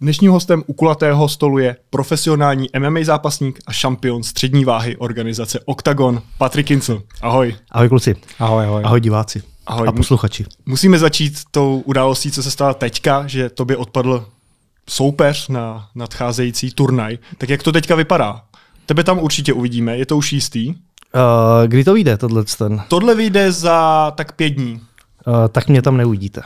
Dnešním hostem u kulatého stolu je profesionální MMA zápasník a šampion střední váhy organizace Octagon, Patrik Kincl. Ahoj. Ahoj kluci. Ahoj, ahoj. Ahoj diváci. Ahoj. A posluchači. Musíme začít tou událostí, co se stala teďka, že tobě odpadl soupeř na nadcházející turnaj. Tak jak to teďka vypadá? Tebe tam určitě uvidíme, je to už jistý. Uh, kdy to vyjde, tohle ten? Tohle vyjde za tak pět dní. Uh, tak mě tam neuvidíte.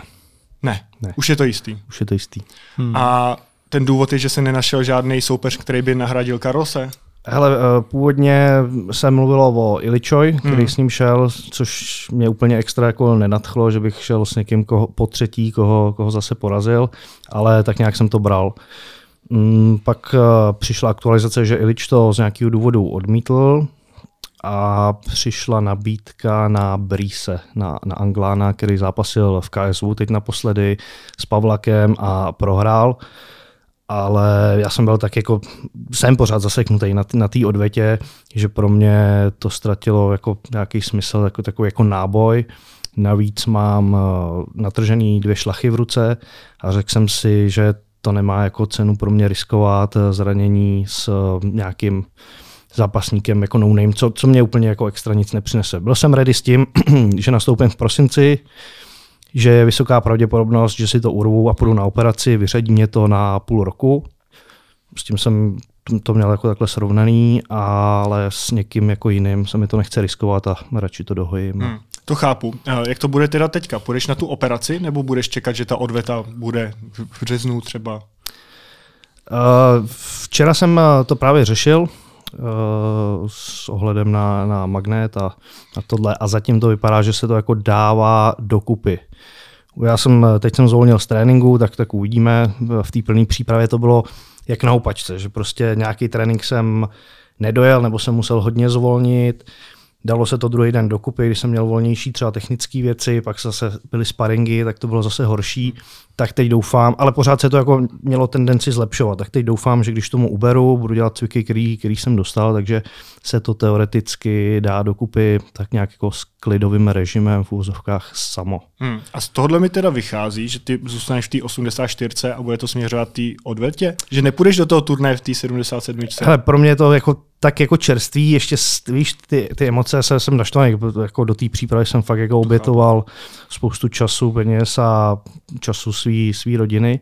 Ne, ne, už je to jistý. Už je to jistý. Hmm. A ten důvod je, že se nenašel žádný soupeř, který by nahradil Karose? Hele, původně se mluvilo o Iličoj, který hmm. s ním šel, což mě úplně extra jako nenadchlo, že bych šel s někým koho, po třetí, koho, koho zase porazil, ale tak nějak jsem to bral. Mm, pak přišla aktualizace, že Ilič to z nějakého důvodu odmítl, a přišla nabídka na Brise, na, na Anglána, který zápasil v KSV teď naposledy s Pavlakem a prohrál. Ale já jsem byl tak jako, jsem pořád zaseknutý na, na té odvětě, že pro mě to ztratilo jako nějaký smysl, jako takový jako náboj. Navíc mám eh, natržený dvě šlachy v ruce a řekl jsem si, že to nemá jako cenu pro mě riskovat eh, zranění s eh, nějakým zápasníkem jako no name, co, co mě úplně jako extra nic nepřinese. Byl jsem ready s tím, že nastoupím v prosinci, že je vysoká pravděpodobnost, že si to urvu a půjdu na operaci, vyřadí mě to na půl roku. S tím jsem to měl jako takhle srovnaný, ale s někým jako jiným se mi to nechce riskovat a radši to dohojím. Hmm, to chápu. Jak to bude teda teďka? Půjdeš na tu operaci nebo budeš čekat, že ta odveta bude v březnu třeba? Včera jsem to právě řešil, Eh, s ohledem na, na magnet a, a tohle. A zatím to vypadá, že se to jako dává dokupy. Já jsem, teď jsem zvolnil z tréninku, tak, tak uvidíme. V té plné přípravě to bylo jak na opačce, že prostě nějaký trénink jsem nedojel nebo jsem musel hodně zvolnit. Dalo se to druhý den dokupy, když jsem měl volnější třeba technické věci, pak zase byly sparingy, tak to bylo zase horší. Tak teď doufám, ale pořád se to jako mělo tendenci zlepšovat, tak teď doufám, že když tomu uberu, budu dělat cviky, který, který jsem dostal, takže se to teoreticky dá dokupy tak nějak jako s klidovým režimem v úzovkách samo. Hmm. A z tohohle mi teda vychází, že ty zůstaneš v té 84 a bude to směřovat té odvetě? Že nepůjdeš do toho turnaje v té 77? Hele, pro mě to jako tak jako čerství, ještě víš, ty, ty emoce se jsem naštvaný, jako do té přípravy jsem fakt jako obětoval spoustu času, peněz a času svý, svý rodiny.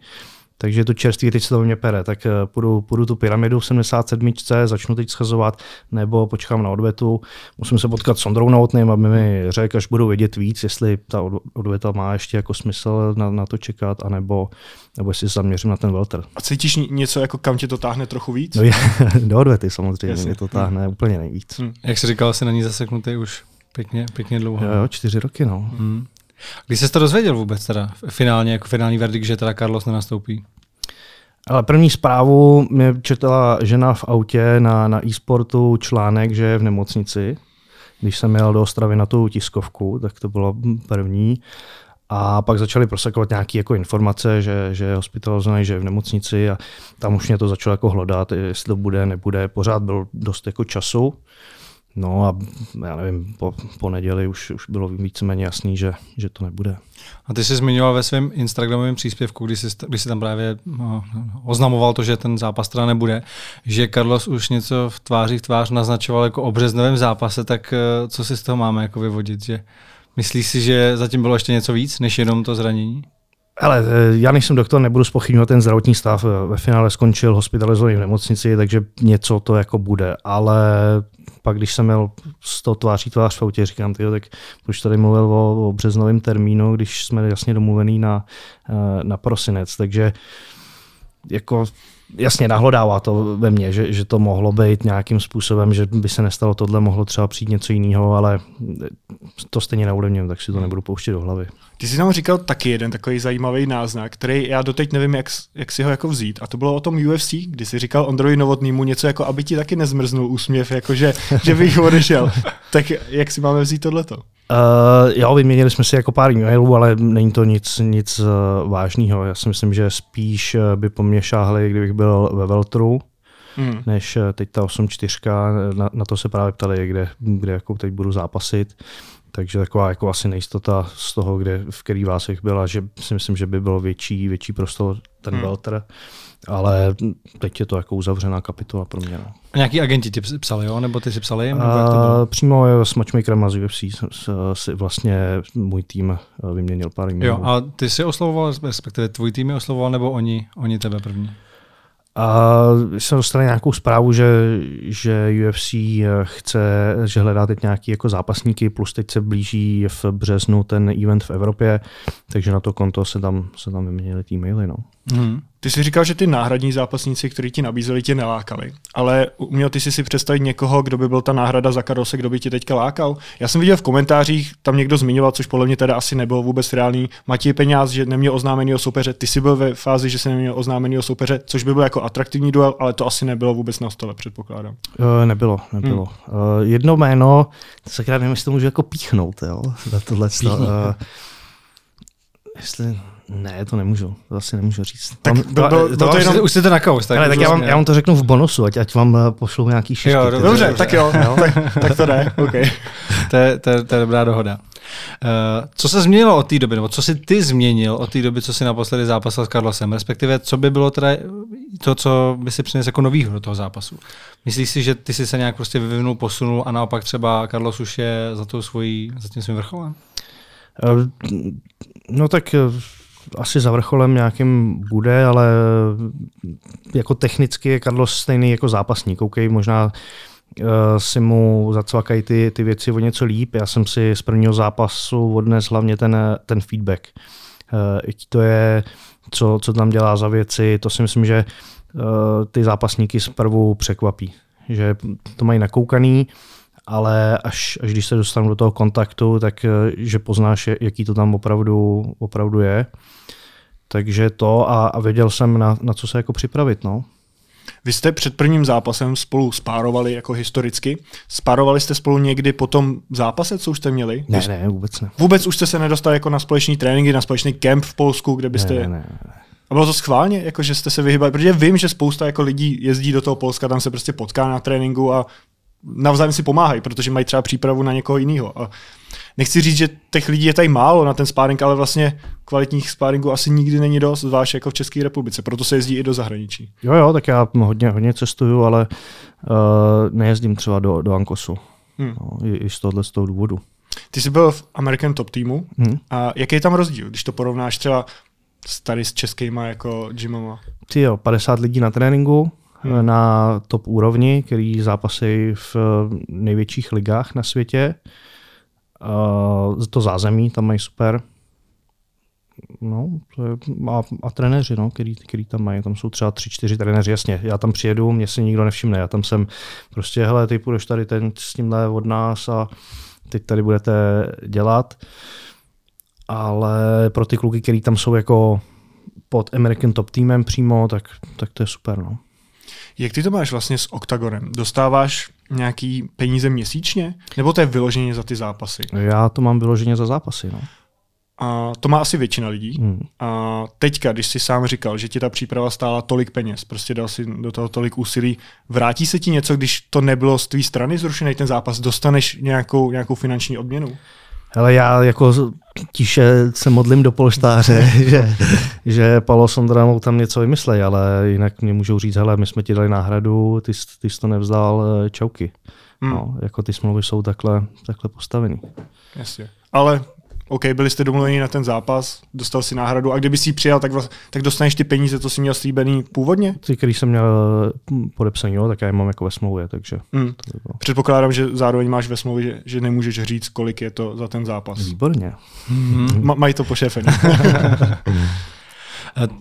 Takže to čerství teď se to mě pere, tak eh, půjdu, půjdu tu pyramidu v 77. začnu teď schazovat, nebo počkám na odvetu. Musím se potkat s Ondrou Novotným, aby mi řekl, až budu vědět víc, jestli ta odveta má ještě jako smysl na, na to čekat, anebo, nebo jestli se zaměřím na ten welter. A cítíš něco, jako kam tě to táhne trochu víc? No je, do odvety samozřejmě, Jasně. mě to táhne hmm. úplně nejvíc. Hmm. Jak jsi říkal, jsi na ní zaseknutý už pěkně, pěkně dlouho. Jo, jo, čtyři roky, no. Hmm. Když jsi to dozvěděl vůbec teda, finálně, jako finální verdikt, že teda Carlos nenastoupí? Ale první zprávu mě četla žena v autě na, na e-sportu článek, že je v nemocnici. Když jsem jel do Ostravy na tu tiskovku, tak to bylo první. A pak začali prosakovat nějaké jako informace, že, že je hospitalizovaný, že je v nemocnici a tam už mě to začalo jako hledat, jestli to bude, nebude. Pořád byl dost jako času. No a já nevím, po, po neděli už, už bylo víceméně jasný, že, že to nebude. A ty jsi zmiňoval ve svém Instagramovém příspěvku, kdy jsi, kdy jsi tam právě no, oznamoval to, že ten zápas teda nebude, že Carlos už něco v tváři v tvář naznačoval jako o zápase, tak eh, co si z toho máme jako vyvodit? Že myslíš si, že zatím bylo ještě něco víc, než jenom to zranění? Ale eh, já nejsem doktor, nebudu spochybňovat ten zdravotní stav. Ve finále skončil hospitalizovaný v nemocnici, takže něco to jako bude. Ale pak, když jsem měl z toho tváří tvář v autě, říkám, tyjo, tak už tady mluvil o, o březnovém termínu, když jsme jasně domluvený na, eh, na prosinec. Takže jako jasně nahlodává to ve mně, že, že to mohlo být nějakým způsobem, že by se nestalo tohle, mohlo třeba přijít něco jiného, ale to stejně neudevním, tak si to nebudu pouštět do hlavy. Ty jsi tam říkal taky jeden takový zajímavý náznak, který já doteď nevím, jak, jak si ho jako vzít. A to bylo o tom UFC, kdy jsi říkal Ondroji Novotnýmu něco jako, aby ti taky nezmrznul úsměv, jako že, že bych odešel. tak jak si máme vzít tohleto? Uh, jo, vyměnili jsme si jako pár e-mailů, ale není to nic, nic uh, vážného. Já si myslím, že spíš uh, by po mně šáhli, kdybych byl ve Veltru, hmm. než uh, teď ta 8.4. Na, na to se právě ptali, kde, kde jako teď budu zápasit takže taková jako asi nejistota z toho, kde, v který vásech byla, že si myslím, že by byl větší, větší prostor ten hmm. Welter, ale teď je to jako uzavřená kapitola pro mě. No. A nějaký agenti ti psali, jo? nebo ty si psali jim? Nebo jak to bylo? Přímo s matchmakerem a z UFC si vlastně můj tým eh, vyměnil pár jmenů. Jo, a ty si oslovoval, respektive tvůj tým je oslovoval, nebo oni, oni tebe první? A jsem dostal nějakou zprávu, že, že UFC chce, že hledá teď nějaký jako zápasníky, plus teď se blíží v březnu ten event v Evropě, takže na to konto se tam, se tam vyměnili ty maily. No. Hmm. Ty jsi říkal, že ty náhradní zápasníci, kteří ti nabízeli, tě nelákali. Ale uměl ty si si představit někoho, kdo by byl ta náhrada za Karose, kdo by ti teďka lákal? Já jsem viděl v komentářích, tam někdo zmiňoval, což podle mě teda asi nebylo vůbec reálný. Matěj Peňáz, že neměl oznámený o soupeře. Ty jsi byl ve fázi, že se neměl oznámený o soupeře, což by byl jako atraktivní duel, ale to asi nebylo vůbec na stole, předpokládám. Uh, nebylo, nebylo. Hmm. Uh, jedno jméno, se nevím, jestli to můžu jako píchnout, jo, za tohle. Uh, jestli ne, to nemůžu, to asi nemůžu říct. Tak to, to, to, to, to jenom... Už jste to na kous, tak, Ale, tak já, vám, já vám to řeknu v bonusu, ať, ať vám eh, pošlu nějaký šišky. Jo, dobře, dobře, tak jo, jo. tak, tak to jde, okay. to, je, to, je, to je dobrá dohoda. Uh, co se změnilo od té doby, nebo co si ty změnil od té doby, co si naposledy zápasil s Carlosem, respektive co by bylo teda to, co by si přinesl jako novýho do toho zápasu? Myslíš si, že ty jsi se nějak prostě vyvinul, posunul a naopak třeba Carlos už je za, tou svojí, za tím svým vrcholem? Uh, no tak asi za vrcholem nějakým bude, ale jako technicky je Carlos stejný jako zápasník. OK, možná uh, si mu zacvakají ty, ty věci o něco líp. Já jsem si z prvního zápasu odnes hlavně ten, ten feedback. Uh, to je, co, co tam dělá za věci, to si myslím, že uh, ty zápasníky zprvu překvapí. Že to mají nakoukaný, ale až, až když se dostanu do toho kontaktu, tak že poznáš, jaký to tam opravdu, opravdu je. Takže to a, a věděl jsem, na, na co se jako připravit. No. Vy jste před prvním zápasem spolu spárovali jako historicky. Spárovali jste spolu někdy po tom zápase, co už jste měli? Ne, ne, vůbec ne. Vůbec už jste se nedostali jako na společný tréninky, na společný kemp v Polsku, kde byste... Ne, ne, ne. A bylo to schválně, jako že jste se vyhybali, protože vím, že spousta jako lidí jezdí do toho Polska, tam se prostě potká na tréninku a navzájem si pomáhají, protože mají třeba přípravu na někoho jiného. A nechci říct, že těch lidí je tady málo na ten sparring, ale vlastně kvalitních sparringů asi nikdy není dost, zvlášť jako v České republice, proto se jezdí i do zahraničí. Jo, jo, tak já hodně, hodně cestuju, ale uh, nejezdím třeba do, do Ankosu. Hmm. No, i, I z tohohle z toho důvodu. Ty jsi byl v American Top týmu hmm. a jaký je tam rozdíl, když to porovnáš třeba tady s českýma jako gymama? Ty jo, 50 lidí na tréninku, hmm. na top úrovni, který zápasí v největších ligách na světě. Uh, to zázemí tam mají super. No, to je, a, a trenéři, no, který, který tam mají. Tam jsou třeba tři, čtyři trenéři, jasně. Já tam přijedu, mě si nikdo nevšimne. Já tam jsem prostě, hele, ty půjdeš tady ten s tímhle od nás a teď tady budete dělat. Ale pro ty kluky, který tam jsou jako pod American Top týmem přímo, tak, tak to je super. No. Jak ty to máš vlastně s OKTAGONem? Dostáváš nějaký peníze měsíčně? Nebo to je vyloženě za ty zápasy? Já to mám vyloženě za zápasy. No. A to má asi většina lidí. Hmm. A teďka, když jsi sám říkal, že ti ta příprava stála tolik peněz, prostě dal si do toho tolik úsilí, vrátí se ti něco, když to nebylo z tvé strany zrušený ten zápas? Dostaneš nějakou, nějakou finanční odměnu? Ale já jako tiše se modlím do polštáře, že, že Palo Sondra mu tam něco vymyslej, ale jinak mě můžou říct, hele, my jsme ti dali náhradu, ty, ty jsi to nevzdal, eh, čauky. Hmm. No, jako ty smlouvy jsou takhle, takhle postavený. Jasně. Ale OK, byli jste domluveni na ten zápas, dostal si náhradu a kdyby si ji přijal, tak, vlast, tak dostaneš ty peníze, co jsi měl slíbený původně? Ty, který jsem měl hm, podepsaný, jo, tak já je mám jako ve smlouvě, takže. Mm. To Předpokládám, že zároveň máš ve smlouvě, že, že nemůžeš říct, kolik je to za ten zápas. Výborně. Mm. Ma, mají to pošefený.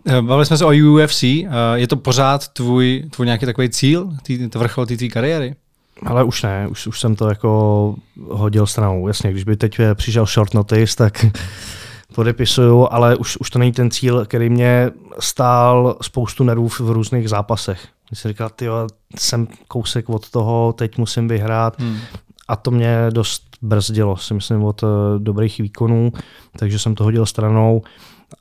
Eh, bavili jsme se o UFC. Eh, je to pořád tvůj, tvůj nějaký takový cíl, tý, to vrchol té kariéry? Ale už ne, už, už jsem to jako hodil stranou. Jasně, když by teď přišel short notice, tak podepisuju, ale už, už to není ten cíl, který mě stál spoustu nervů v různých zápasech. Když jsem říkal, tyjo, jsem kousek od toho, teď musím vyhrát. Hmm. A to mě dost brzdilo, si myslím, od uh, dobrých výkonů, takže jsem to hodil stranou.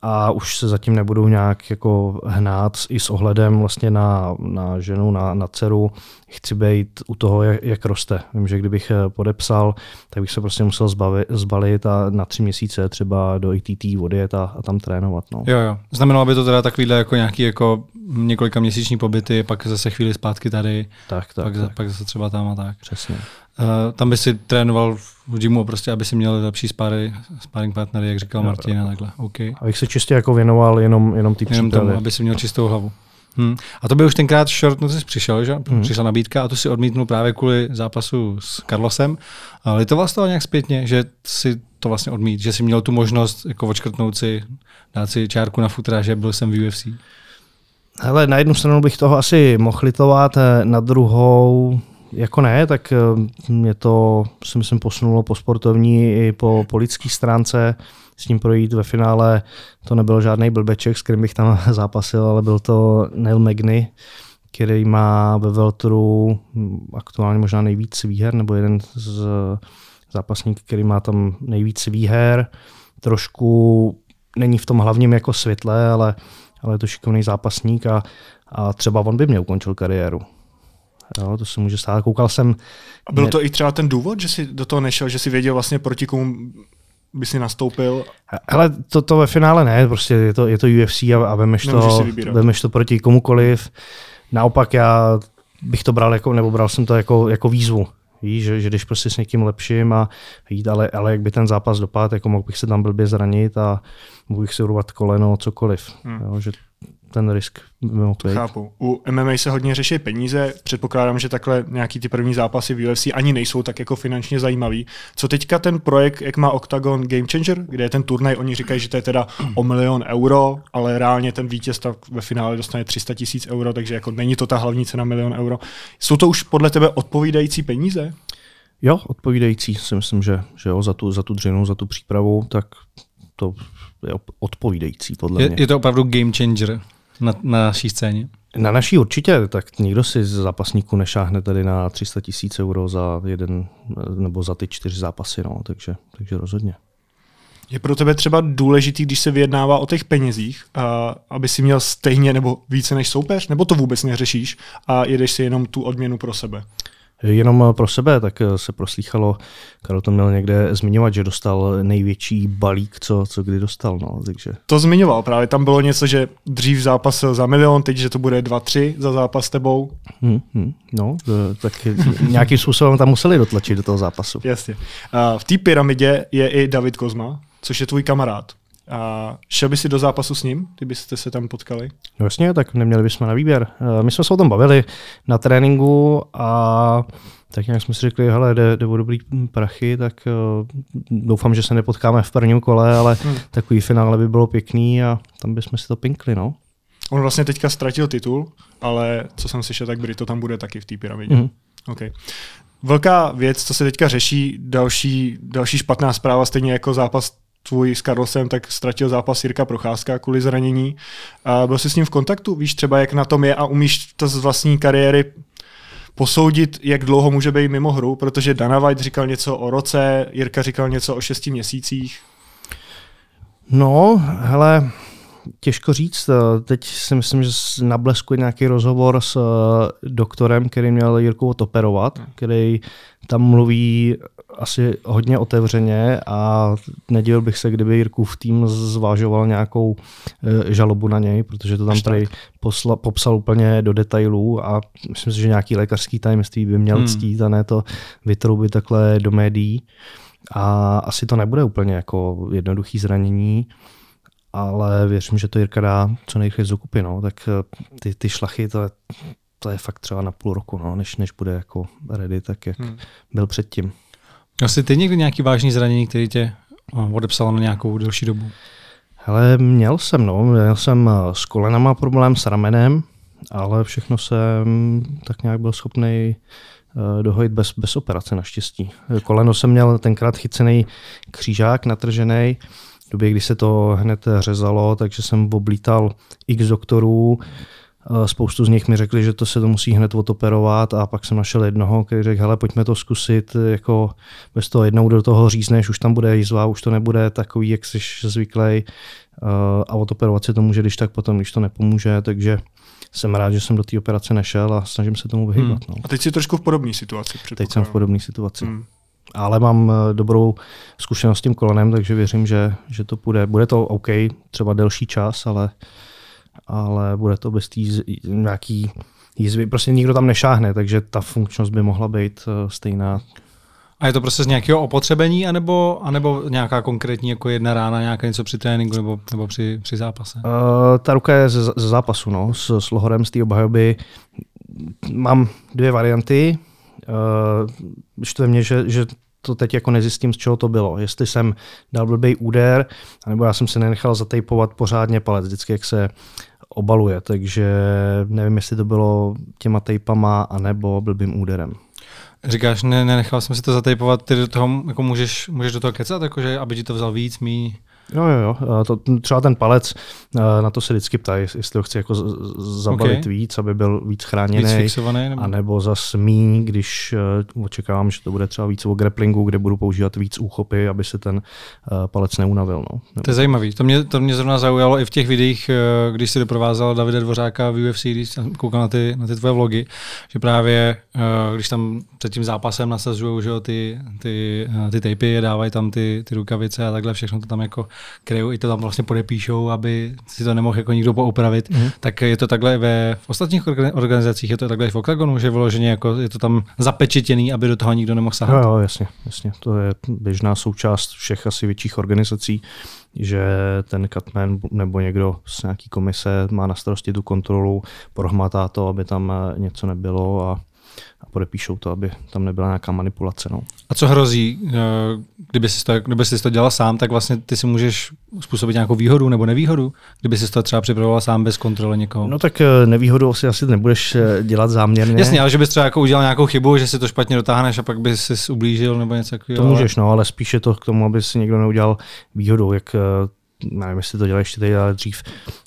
A už se zatím nebudou nějak jako hnát i s ohledem vlastně na, na ženu, na, na dceru. Chci být u toho, jak, jak roste. Vím, že kdybych eh, podepsal, tak bych se prostě musel zbavit, zbalit a na tři měsíce třeba do ITT odjet a, a tam trénovat. No. Jo, jo. Znamenalo by to teda takovýhle jako nějaký jako několika měsíční pobyty, pak zase chvíli zpátky tady, tak, tak, pak, tak. pak zase třeba tam a tak. Přesně. Uh, tam by si trénoval v gymu prostě, aby si měl lepší spáry, sparring partnery, jak říkal Martin a takhle. Okay. Abych se čistě jako věnoval jenom, jenom ty Jenom tomu, aby si měl čistou hlavu. Hmm. A to by už tenkrát short notice přišel, že? Hmm. Přišla nabídka a to si odmítnul právě kvůli zápasu s Carlosem. Ale to vás toho nějak zpětně, že si to vlastně odmít, že si měl tu možnost jako odškrtnout si, dát si čárku na futra, že byl jsem v UFC. Hele, na jednu stranu bych toho asi mohl litovat, na druhou jako ne, tak mě to si myslím posunulo po sportovní i po, po lidské stránce s ním projít ve finále. To nebyl žádný blbeček, s kterým bych tam zápasil, ale byl to Neil Magny, který má ve Veltru aktuálně možná nejvíc výher, nebo jeden z zápasníků, který má tam nejvíc výher. Trošku není v tom hlavním jako světle, ale, ale je to šikovný zápasník a, a třeba on by mě ukončil kariéru. Jo, to se může stát. Koukal jsem... A byl to i třeba ten důvod, že jsi do toho nešel, že jsi věděl vlastně proti komu by si nastoupil? Ale to, to ve finále ne, prostě je to, je to UFC a, a vemeš, to, vemeš to proti komukoliv. Naopak já bych to bral jako, nebo bral jsem to jako, jako výzvu. Víš, že, že když prostě s někým lepším a jít, ale, ale jak by ten zápas dopadl, jako mohl bych se tam blbě zranit a mohl bych si urvat koleno, cokoliv. Hmm. Jo, že ten risk Chápu. U MMA se hodně řeší peníze. Předpokládám, že takhle nějaký ty první zápasy v UFC ani nejsou tak jako finančně zajímavý. Co teďka ten projekt, jak má Octagon Game Changer, kde je ten turnaj, oni říkají, že to je teda o milion euro, ale reálně ten vítěz ve finále dostane 300 tisíc euro, takže jako není to ta hlavní cena milion euro. Jsou to už podle tebe odpovídající peníze? Jo, odpovídající si myslím, že, že jo, za tu, za tu dřinu, za tu přípravu, tak to je odpovídající podle je, mě. Je to opravdu game changer na, na naší scéně? Na naší určitě, tak nikdo si z zápasníků nešáhne tady na 300 tisíc euro za jeden nebo za ty čtyři zápasy, no, takže, takže rozhodně. Je pro tebe třeba důležitý, když se vyjednává o těch penězích, a aby si měl stejně nebo více než soupeř, nebo to vůbec neřešíš a jedeš si jenom tu odměnu pro sebe? Jenom pro sebe, tak se proslýchalo, Karol to měl někde zmiňovat, že dostal největší balík, co, co kdy dostal. No, takže. To zmiňoval, právě tam bylo něco, že dřív zápasil za milion, teď, že to bude 2-3 za zápas s tebou. Hmm, hmm, no, tak nějakým způsobem tam museli dotlačit do toho zápasu. Jasně. v té pyramidě je i David Kozma, což je tvůj kamarád. A šel by si do zápasu s ním, kdybyste se tam potkali? No jasně, tak neměli bychom na výběr. Eh, my jsme se o tom bavili na tréninku a tak nějak jsme si řekli, hele, jde, jde o dobrý prachy, tak uh, doufám, že se nepotkáme v prvním kole, ale hmm. takový finále by bylo pěkný a tam bychom si to pinkli, no. On vlastně teďka ztratil titul, ale co jsem slyšel, tak Brito tam bude taky v té pyramidě. Hmm. Okay. Velká věc, co se teďka řeší, další, další špatná zpráva, stejně jako zápas tvůj s Karlosem, tak ztratil zápas Jirka Procházka kvůli zranění. A byl jsi s ním v kontaktu? Víš třeba, jak na tom je a umíš to z vlastní kariéry posoudit, jak dlouho může být mimo hru, protože Dana White říkal něco o roce, Jirka říkal něco o šesti měsících. No, hele, těžko říct. Teď si myslím, že na Blesku je nějaký rozhovor s eh, doktorem, který měl Jirku operovat, který tam mluví asi hodně otevřeně a nedivil bych se, kdyby Jirkův tým zvážoval nějakou e, žalobu na něj, protože to tam tady posla, popsal úplně do detailů a myslím si, že nějaký lékařský tajemství by měl hmm. ctít a ne to vytroubit takhle do médií. A asi to nebude úplně jako jednoduchý zranění, ale věřím, že to Jirka dá co nejrychleji z dokupy. No. Tak e, ty, ty šlachy, to je, to je fakt třeba na půl roku, no, než, než bude jako ready, tak jak hmm. byl předtím. Asi ty někdy nějaký vážný zranění, který tě odepsalo na nějakou delší dobu? Hele, měl jsem, no. Měl jsem eh, s kolenama problém, s ramenem, ale všechno jsem tak nějak byl schopný eh, dohojit bez, bez operace naštěstí. Koleno jsem měl tenkrát chycený křížák natržený, v době, kdy se to hned řezalo, takže jsem oblítal x doktorů, Eh, spoustu z nich mi řekli, že to se to musí hned odoperovat a pak jsem našel jednoho, který řekl, hele, pojďme to zkusit, jako bez toho jednou do toho řízneš, už tam bude jizva, už to nebude takový, jak jsi zvyklý. a odoperovat si to může, když tak potom, když to nepomůže, takže jsem rád, že jsem do té operace nešel a snažím se tomu vyhýbat. Hmm. No. A teď jsi trošku v podobné situaci. Teď jsem v podobné situaci. Hmm. Ale mám eh, dobrou zkušenost s tím kolenem, takže věřím, že, že to půjde. Bude to OK, třeba delší čas, ale, ale bude to bez té nějaký jízvy. Prostě nikdo tam nešáhne, takže ta funkčnost by mohla být eh, stejná. A je to prostě z nějakého opotřebení, anebo, anebo nějaká konkrétní jako jedna rána, nějaké něco při tréninku nebo, nebo při, při zápase? Uh, ta ruka je ze, ze zápasu, no, s, s lohorem z té obhajoby. Mám dvě varianty. Uh, štve mě, že, že to teď jako nezjistím, z čeho to bylo. Jestli jsem dal blbý úder, nebo já jsem se nenechal zatejpovat pořádně palec, vždycky jak se obaluje, takže nevím, jestli to bylo těma tejpama, anebo blbým úderem. Říkáš, ne, nenechal jsem si to zatejpovat, ty do toho jako můžeš, můžeš do toho kecat, jakože, aby ti to vzal víc, míň? Jo, jo, jo. To, třeba ten palec, na to se vždycky ptají, jestli ho chci jako zabalit okay. víc, aby byl víc chráněný. Víc fixovaný? Nebo? A nebo zas míň, když uh, očekávám, že to bude třeba víc o grapplingu, kde budu používat víc úchopy, aby se ten palec neunavil. No. To je zajímavý. To mě, to mě zrovna zaujalo i v těch videích, když si doprovázel Davida Dvořáka v UFC, když jsem koukal na ty, na ty tvoje vlogy, že právě když tam před tím zápasem nasazují že ty, ty, uh, ty tapy, dávají tam ty, ty rukavice a takhle všechno to tam jako kryjou, i to tam vlastně podepíšou, aby si to nemohl jako nikdo poupravit, mm. tak je to takhle ve v ostatních organizacích, je to takhle v Octagonu, že vyloženě jako je to tam zapečetěný, aby do toho nikdo nemohl sahat. Jo, jo, jasně, jasně. To je běžná součást všech asi větších organizací, že ten Catman nebo někdo z nějaký komise má na starosti tu kontrolu, prohmatá to, aby tam něco nebylo a a podepíšou to, aby tam nebyla nějaká manipulace. No. A co hrozí, eh, kdyby jsi, to, kdyby jsi to dělal sám, tak vlastně ty si můžeš způsobit nějakou výhodu nebo nevýhodu, kdyby jsi to třeba připravoval sám bez kontroly někoho? No tak eh, nevýhodu si asi nebudeš eh, dělat záměrně. Jasně, ale že bys třeba jako udělal nějakou chybu, že si to špatně dotáhneš a pak bys si ublížil nebo něco takového. To můžeš, no, ale spíše to k tomu, aby si někdo neudělal výhodu, jak nevím, jestli to dělají ještě teď, ale dřív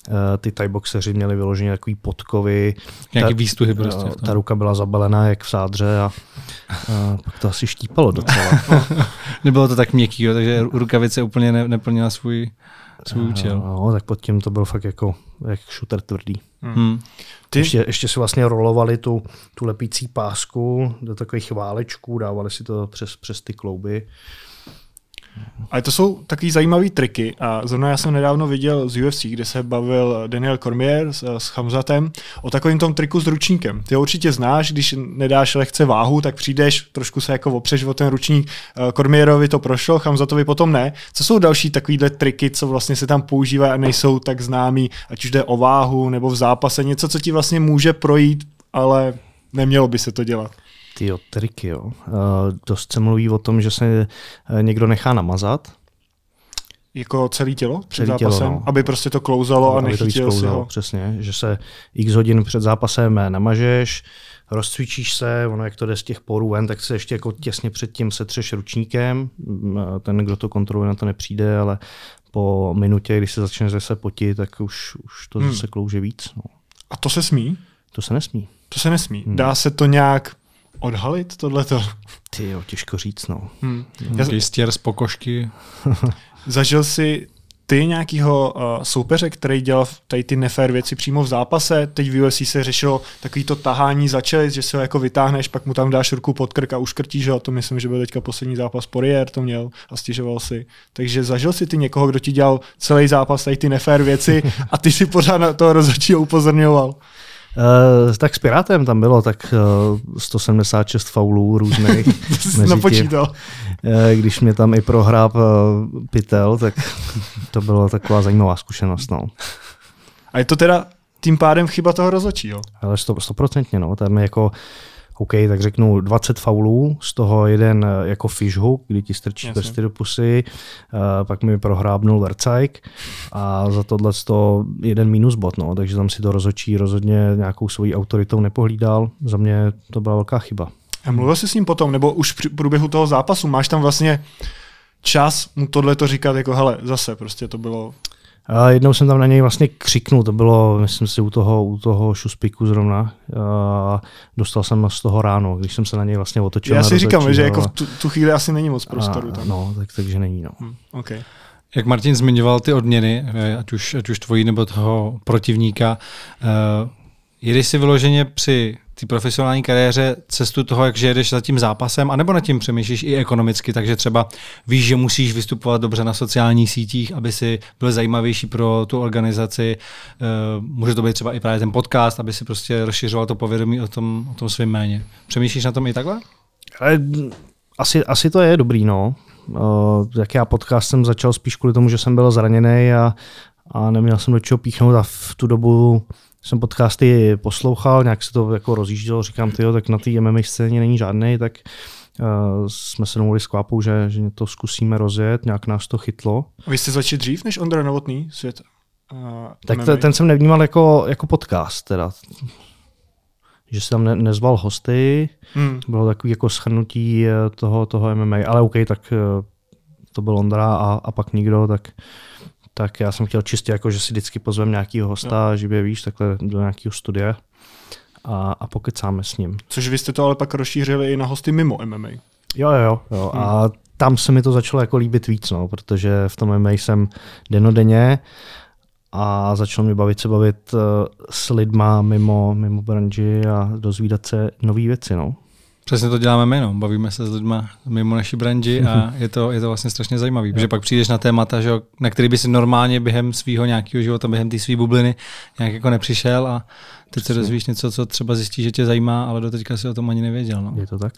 uh, ty Thai boxeři měli vyloženě takový podkovy. Nějaký výstuhy prostě. Uh, ta ruka byla zabalená jak v sádře a uh, pak to asi štípalo docela. Nebylo to tak měkký, takže rukavice úplně ne, neplnila svůj, svůj účel. No, tak pod tím to byl fakt jako jak šuter tvrdý. Hmm. hmm. Ty? Ještě, ještě si vlastně rolovali tu, tu lepící pásku do takových válečků, dávali si to přes, přes ty klouby. Ale to jsou takový zajímavé triky a zrovna já jsem nedávno viděl z UFC, kde se bavil Daniel Cormier s, s Hamzatem o takovém tom triku s ručníkem. Ty ho určitě znáš, když nedáš lehce váhu, tak přijdeš, trošku se jako opřeš o ten ručník. Eh, Cormierovi to prošlo, Hamzatovi potom ne. Co jsou další takovýhle triky, co vlastně se tam používají a nejsou tak známí, ať už jde o váhu nebo v zápase, něco, co ti vlastně může projít, ale nemělo by se to dělat. Ty triky, jo. Uh, dost se mluví o tom, že se uh, někdo nechá namazat. Jako celé tělo před celý zápasem? Tělo, no. Aby prostě to klouzalo no, a nechytil si ho. Přesně, že se x hodin před zápasem namažeš, rozcvičíš se, ono jak to jde z těch porů ven, tak se ještě jako těsně předtím setřeš ručníkem. Mm, ten, kdo to kontroluje, na to nepřijde, ale po minutě, když se začne zase potit, tak už, už to hmm. zase klouže víc. No. A to se smí? To se nesmí. To se nesmí. Hmm. Dá se to nějak odhalit tohleto? Ty jo, těžko říct, no. Hmm. Já... Stěr z pokožky. Zažil jsi ty nějakýho uh, soupeře, který dělal tady ty nefér věci přímo v zápase? Teď v UFC se řešilo takový to tahání za čelit, že se ho jako vytáhneš, pak mu tam dáš ruku pod krk a uškrtíš ho. To myslím, že byl teďka poslední zápas Poirier, to měl a stěžoval si. Takže zažil si ty někoho, kdo ti dělal celý zápas tady ty nefér věci a ty si pořád na toho rozhodčího upozorňoval. Uh, tak s Pirátem tam bylo tak uh, 176 faulů různých. napočítal. Uh, když mě tam i prohrál uh, Pytel, tak to byla taková zajímavá zkušenost. No. A je to teda tím pádem chyba toho rozhodčího? Ale stoprocentně, no. Tam je jako OK, tak řeknu 20 faulů, z toho jeden eh, jako fishhook, kdy ti strčí Jasně. prsty do pusy, uh, pak mi prohrábnul Vercajk a za tohle to jeden minus bot, no, takže tam si to rozhodčí rozhodně nějakou svojí autoritou nepohlídal. Za mě to byla velká chyba. A mluvil jsi s ním potom, nebo už v průběhu toho zápasu, máš tam vlastně čas mu tohle to říkat, jako hele, zase prostě to bylo a jednou jsem tam na něj vlastně křiknul, to bylo, myslím si, u toho, u toho šuspiku zrovna. A dostal jsem z toho ráno, když jsem se na něj vlastně otočil. Já si říkám, že jako v tu, tu chvíli asi není moc prostoru. A, tam. No, tak, takže není. No. Hmm, okay. Jak Martin zmiňoval ty odměny, eh, ať už, ať už tvojí nebo toho protivníka, uh, jedeš si vyloženě při té profesionální kariéře cestu toho, jak jedeš za tím zápasem, anebo nad tím přemýšlíš i ekonomicky, takže třeba víš, že musíš vystupovat dobře na sociálních sítích, aby si byl zajímavější pro tu organizaci. Uh, může to být třeba i právě ten podcast, aby si prostě rozšiřoval to povědomí o tom, o tom svém jméně. Přemýšlíš na tom i takhle? Ale asi, asi to je dobrý, no. Uh, jak já podcast jsem začal spíš kvůli tomu, že jsem byl zraněný a, a neměl jsem do čeho píchnout a v tu dobu jsem podcasty poslouchal, nějak se to jako rozjíždělo, říkám, tyjo, tak na té MMA scéně není žádný, tak uh, jsme se domluvili s Kvápou, že, že to zkusíme rozjet, nějak nás to chytlo. A vy jste začali dřív než Ondra Novotný svět? Uh, tak to, ten jsem nevnímal jako, jako podcast, teda. Že jsem ne, nezval hosty, hmm. bylo takový jako schrnutí eh, toho, toho MMA, ale OK, tak to byl Ondra a, a pak nikdo, tak tak já jsem chtěl čistě jako, že si vždycky pozvem nějakýho hosta, že by víš, takhle do nějakého studia a, a pokecáme s ním. Což vy jste to ale pak rozšířili i na hosty mimo MMA. Jo, jo, jo. Hmm. A tam se mi to začalo jako líbit víc, no, protože v tom MMA jsem denodenně a začalo mi bavit se bavit uh, s lidma mimo, mimo branži a dozvídat se nové věci. No. Přesně to děláme my, no. bavíme se s lidmi mimo naší branži a je to, je to vlastně strašně zajímavé, protože pak přijdeš na témata, že, na který by si normálně během svého nějakého života, během té své bubliny nějak jako nepřišel a teď se dozvíš něco, co třeba zjistíš, že tě zajímá, ale do teďka si o tom ani nevěděl. No. Je to tak.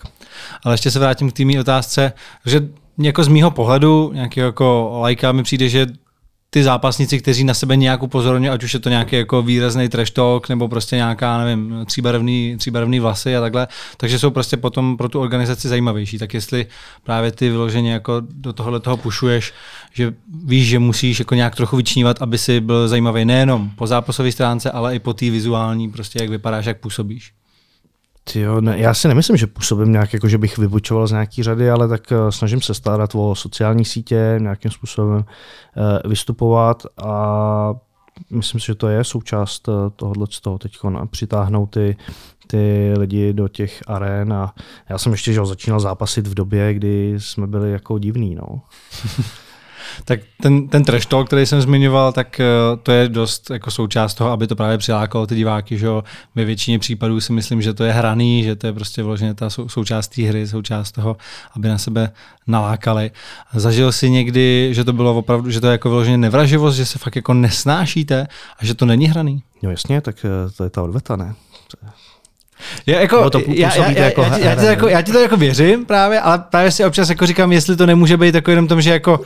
Ale ještě se vrátím k té otázce, že jako z mýho pohledu, nějakého jako lajka mi přijde, že ty zápasníci, kteří na sebe nějak upozorňují, ať už je to nějaký jako výrazný trash talk, nebo prostě nějaká, nevím, tříbarevný, tříbarevný vlasy a takhle, takže jsou prostě potom pro tu organizaci zajímavější. Tak jestli právě ty vyloženě jako do tohohle toho pušuješ, že víš, že musíš jako nějak trochu vyčnívat, aby si byl zajímavý nejenom po zápasové stránce, ale i po té vizuální, prostě jak vypadáš, jak působíš. Jo, ne, já si nemyslím, že působím nějak, jako že bych vybučoval z nějaký řady, ale tak uh, snažím se starat o sociální sítě, nějakým způsobem uh, vystupovat a myslím si, že to je součást uh, tohohle z toho teď přitáhnout ty, ty lidi do těch aren a já jsem ještě že začínal zápasit v době, kdy jsme byli jako divní. No. Tak ten, ten trash talk, který jsem zmiňoval, tak eh, to je dost jako součást toho, aby to právě přilákalo ty diváky, že ve většině případů si myslím, že to je hraný, že to je prostě vloženě ta sou, součást té hry, součást toho, aby na sebe nalákali. Zažil si někdy, že to bylo opravdu, že to je jako vyloženě nevraživost, že se fakt jako nesnášíte a že to není hraný? No jasně, tak eh, to je ta odveta, ne? Já, jako, to já, já, já, jako já, já, ti jako, já ti to jako věřím právě, ale právě si občas jako říkám, jestli to nemůže být jako jenom tom, že jako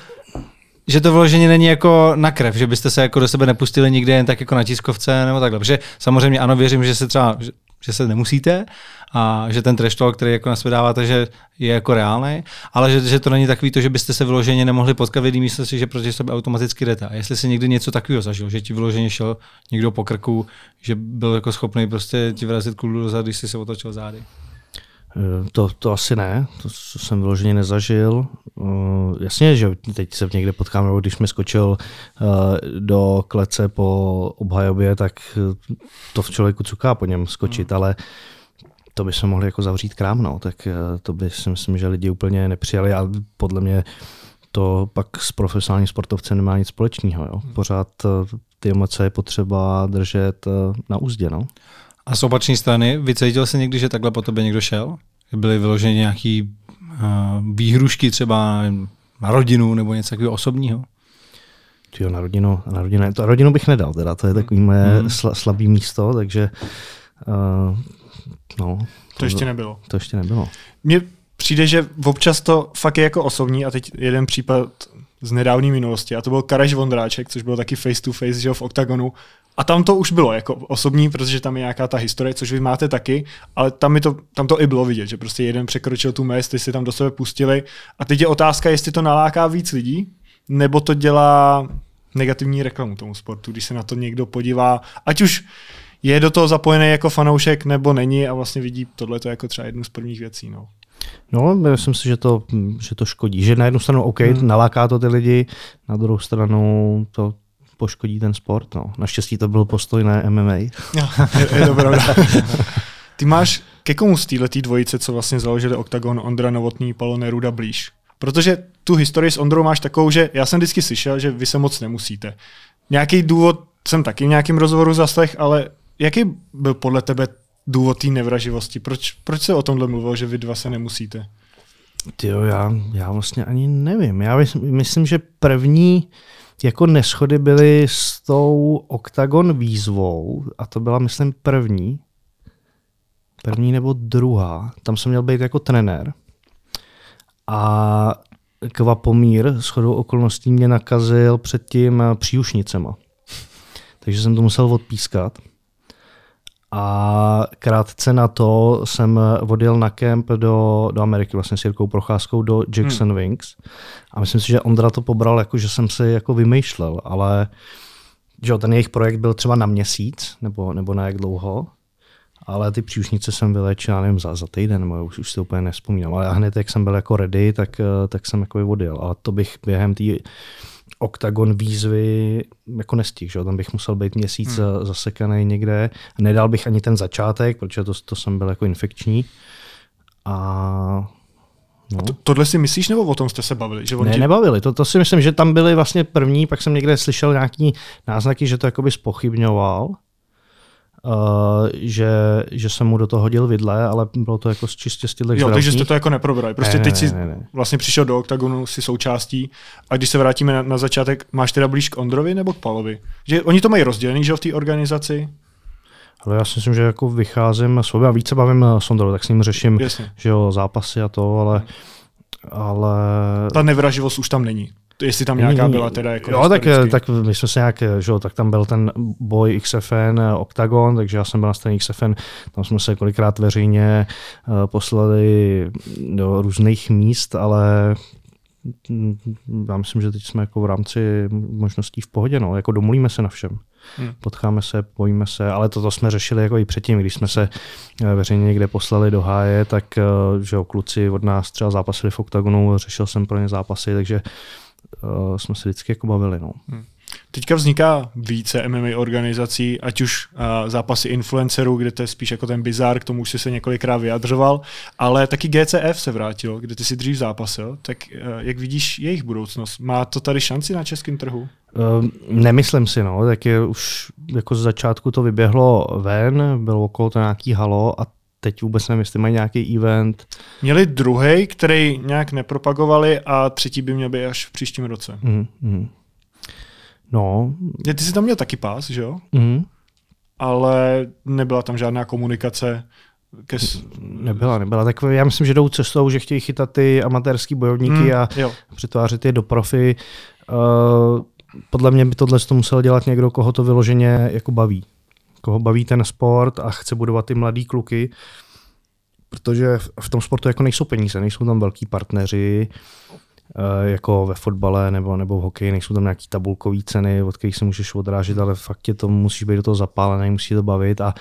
že to vloženě není jako na krev, že byste se jako do sebe nepustili nikde jen tak jako na tiskovce nebo takhle. Protože samozřejmě ano, věřím, že se třeba, že, že se nemusíte a že ten trash talk, který jako na že je jako reálný, ale že, že, to není takový to, že byste se vyloženě nemohli potkat v jedné že proti sebe automaticky jdete. A jestli si někdy něco takového zažil, že ti vyloženě šel někdo po krku, že byl jako schopný prostě ti vrazit kulu dozadu, když jsi se otočil zády. Eh, to, to asi ne, to jsem vyloženě nezažil. Uh, jasně, že teď se někde potkám, když mi skočil uh, do klece po obhajobě, tak to v člověku cuká po něm skočit, mm. ale to by se mohli jako zavřít krám, no. tak uh, to by si myslím, že lidi úplně nepřijali a podle mě to pak s profesionálním sportovcem nemá nic společného. Jo. Hmm. Pořád ty emoce je potřeba držet na úzdě. No. A z opačné strany, vycítil jsi někdy, že takhle po tobě někdo šel? Byly vyloženy nějaký uh, výhrušky třeba na rodinu nebo něco takového osobního? Jo, na rodinu, na rodinu, to rodinu bych nedal, teda, to je takový moje hmm. sla, slabý místo, takže uh, no. To, to ještě nebylo. To ještě nebylo. Mně přijde, že občas to fakt je jako osobní a teď jeden případ z nedávné minulosti a to byl Kareš Vondráček, což byl taky face to face že v OKTAGONu a tam to už bylo jako osobní, protože tam je nějaká ta historie, což vy máte taky, ale tam, mi to, tam to i bylo vidět, že prostě jeden překročil tu mez, ty si tam do sebe pustili. A teď je otázka, jestli to naláká víc lidí, nebo to dělá negativní reklamu tomu sportu, když se na to někdo podívá, ať už je do toho zapojený jako fanoušek nebo není a vlastně vidí tohle jako třeba jednu z prvních věcí. No. No, myslím si, že to, že to škodí. Že na jednu stranu OK, hmm. naláká to ty lidi, na druhou stranu to poškodí ten sport. No. Naštěstí to byl postoj na MMA. je, je to pravda. Ty máš ke komu z této dvojice, co vlastně založili OKTAGON, Ondra Novotný, Palo Neruda blíž? Protože tu historii s Ondrou máš takovou, že já jsem vždycky slyšel, že vy se moc nemusíte. Nějaký důvod jsem taky v nějakém rozhovoru zaslech, ale jaký byl podle tebe důvod té nevraživosti? Proč, proč se o tomhle mluvil, že vy dva se nemusíte? Jo, já, já vlastně ani nevím. Já myslím, že první jako neschody byly s tou Octagon výzvou a to byla, myslím, první. První nebo druhá. Tam jsem měl být jako trenér. A Kvapomír s chodou okolností mě nakazil předtím příušnicema. Takže jsem to musel odpískat. A krátce na to jsem odjel na kemp do, do Ameriky, vlastně s Jirkou Procházkou do Jackson hmm. Wings. A myslím si, že Ondra to pobral, jako, že jsem si jako vymýšlel, ale že ten jejich projekt byl třeba na měsíc, nebo, nebo na jak dlouho. Ale ty příušnice jsem vylečil, já nevím, za, za týden, nebo už, už si to úplně nespomínám. Ale hned, jak jsem byl jako ready, tak, tak jsem jako odjel. Ale to bych během té oktagon výzvy jako nestihl, že? tam bych musel být měsíc hmm. zasekaný někde. Nedal bych ani ten začátek, protože to, to jsem byl jako infekční. A No. To, tohle si myslíš, nebo o tom jste se bavili? Že ne, tě... nebavili. To, to si myslím, že tam byly vlastně první, pak jsem někde slyšel nějaký náznaky, že to jakoby spochybňoval. Uh, že, že jsem mu do toho hodil vidle, ale bylo to jako čistě z těchto Jo, takže jste to jako neprobrali. Prostě ne, teď ne, si ne, ne. vlastně přišel do OKTAGONu, si součástí a když se vrátíme na, na začátek, máš teda blíž k Ondrovi nebo k Palovi? Že oni to mají rozdělený, že v té organizaci? Ale já si myslím, že jako vycházím s a více bavím s Ondrou, tak s ním řeším že jo, zápasy a to, ale, ale... Ta nevraživost už tam není jestli tam nějaká byla teda jako Jo, tak, tak my jsme se nějak, že tak tam byl ten boj XFN Octagon, takže já jsem byl na straně XFN, tam jsme se kolikrát veřejně poslali do různých míst, ale já myslím, že teď jsme jako v rámci možností v pohodě, no, jako domluvíme se na všem. Hmm. Potkáme se, bojíme se, ale toto jsme řešili jako i předtím, když jsme se eh, veřejně někde poslali do háje, tak eh, že jo, kluci od nás třeba zápasili v oktagonu, řešil jsem pro ně zápasy, takže uh, jsme se vždycky jako bavili. No. Hmm. Teďka vzniká více MMA organizací, ať už uh, zápasy influencerů, kde to je spíš jako ten bizár, k tomu už si se několikrát vyjadřoval, ale taky GCF se vrátilo, kde ty si dřív zápasil, tak uh, jak vidíš jejich budoucnost? Má to tady šanci na českém trhu? Uh, nemyslím si, no, tak je už jako z začátku to vyběhlo ven, bylo okolo to nějaký halo a teď vůbec nevím, jestli mají nějaký event. Měli druhý, který nějak nepropagovali a třetí by měl být až v příštím roce. Mm-hmm. No. Je, ty jsi tam měl taky pás, že jo? Mm-hmm. Ale nebyla tam žádná komunikace. Kes... Nebyla, nebyla. Tak já myslím, že jdou cestou, že chtějí chytat ty amatérský bojovníky mm, a jo. přetvářet je do profi. Uh, podle mě by tohle to musel dělat někdo, koho to vyloženě jako baví koho baví ten sport a chce budovat ty mladý kluky, protože v tom sportu jako nejsou peníze, nejsou tam velký partneři, eh, jako ve fotbale nebo, nebo v hokeji, nejsou tam nějaký tabulkové ceny, od kterých se můžeš odrážet, ale fakt tě to musíš být do toho zapálený, musí to bavit a,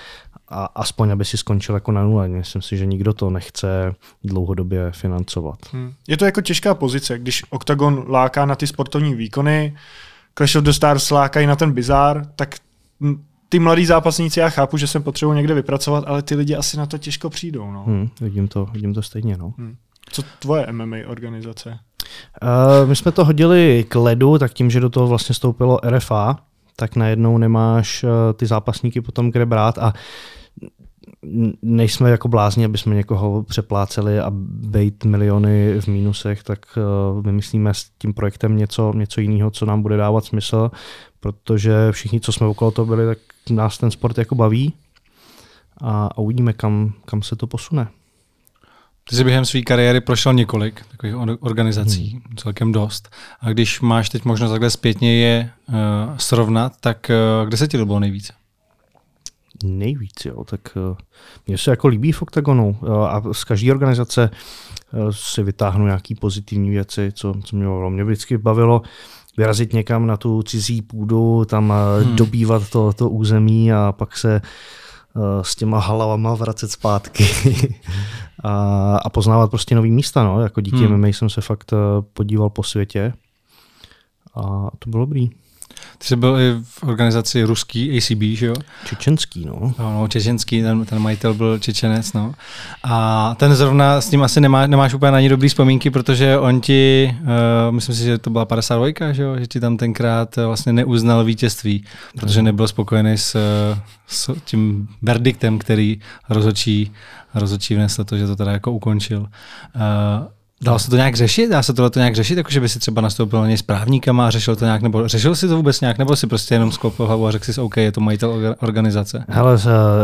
a aspoň, aby si skončil jako na nule. Myslím si, že nikdo to nechce dlouhodobě financovat. Hmm. Je to jako těžká pozice, když Octagon láká na ty sportovní výkony, Clash of the Stars lákají na ten bizár, tak ty mladí zápasníci, já chápu, že jsem potřebuji někde vypracovat, ale ty lidi asi na to těžko přijdou. No. Hmm, vidím, to, vidím to stejně. No. Hmm. Co tvoje MMA organizace? Uh, my jsme to hodili k ledu, tak tím, že do toho vlastně stoupilo RFA, tak najednou nemáš uh, ty zápasníky potom kde brát a nejsme jako blázni, aby jsme někoho přepláceli a bejt miliony v mínusech, tak uh, vymyslíme s tím projektem něco, něco jiného, co nám bude dávat smysl, protože všichni, co jsme okolo toho byli, tak nás ten sport jako baví a, a uvidíme, kam, kam se to posune. Ty jsi během své kariéry prošel několik takových organizací, hmm. celkem dost. A když máš teď možnost takhle zpětně je uh, srovnat, tak uh, kde se ti líbilo nejvíce? Nejvíc, jo. Tak uh, mně se jako líbí v OKTAGONu uh, a z každé organizace uh, si vytáhnu nějaký pozitivní věci, co, co mě bavilo. Mě vždycky bavilo vyrazit někam na tu cizí půdu, tam hmm. dobývat to, to území a pak se uh, s těma halavama vracet zpátky a, a poznávat prostě nový místa. No. Jako díky hmm. MMA jsem se fakt uh, podíval po světě a to bylo dobrý. Ty jsi byl i v organizaci ruský ACB, že jo? Čečenský, no. No, no čečenský, ten, ten majitel byl Čečenec, no. A ten zrovna s tím asi nemá, nemáš úplně na ní dobrý vzpomínky, protože on ti, uh, myslím si, že to byla 52, že jo, že ti tam tenkrát vlastně neuznal vítězství, protože nebyl spokojený s, s tím verdiktem, který rozhodčí, rozhodčí vnesl to, že to teda jako ukončil. Uh, Dalo se to nějak řešit? Dá se tohle to nějak řešit? Jako, že by si třeba nastoupil na něj s právníkama a řešil to nějak, nebo řešil si to vůbec nějak, nebo si prostě jenom sklopil hlavu a řekl si, OK, je to majitel organizace? Hele,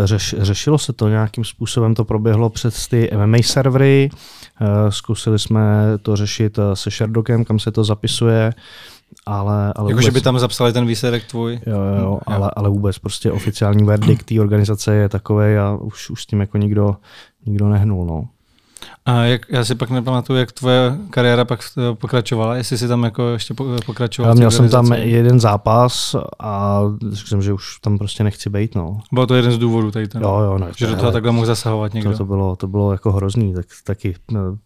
řeš, řešilo se to nějakým způsobem, to proběhlo přes ty MMA servery, eh, zkusili jsme to řešit eh, se Sherdockem, kam se to zapisuje, ale, ale jako, vůbec... že by tam zapsali ten výsledek tvůj? Jo, jo, jo. Ale, ale vůbec prostě oficiální verdikt té organizace je takový a už, už s tím jako nikdo, nikdo nehnul. No. A jak, já si pak nepamatuju, jak tvoje kariéra pak pokračovala, jestli si tam jako ještě pokračoval. Já měl jsem tam jeden zápas a řekl jsem, že už tam prostě nechci být. No. Bylo to jeden z důvodů tady ten, jo, jo, ne, že do toho takhle mohl zasahovat někdo. To, to, bylo, to bylo jako hrozný, tak taky no,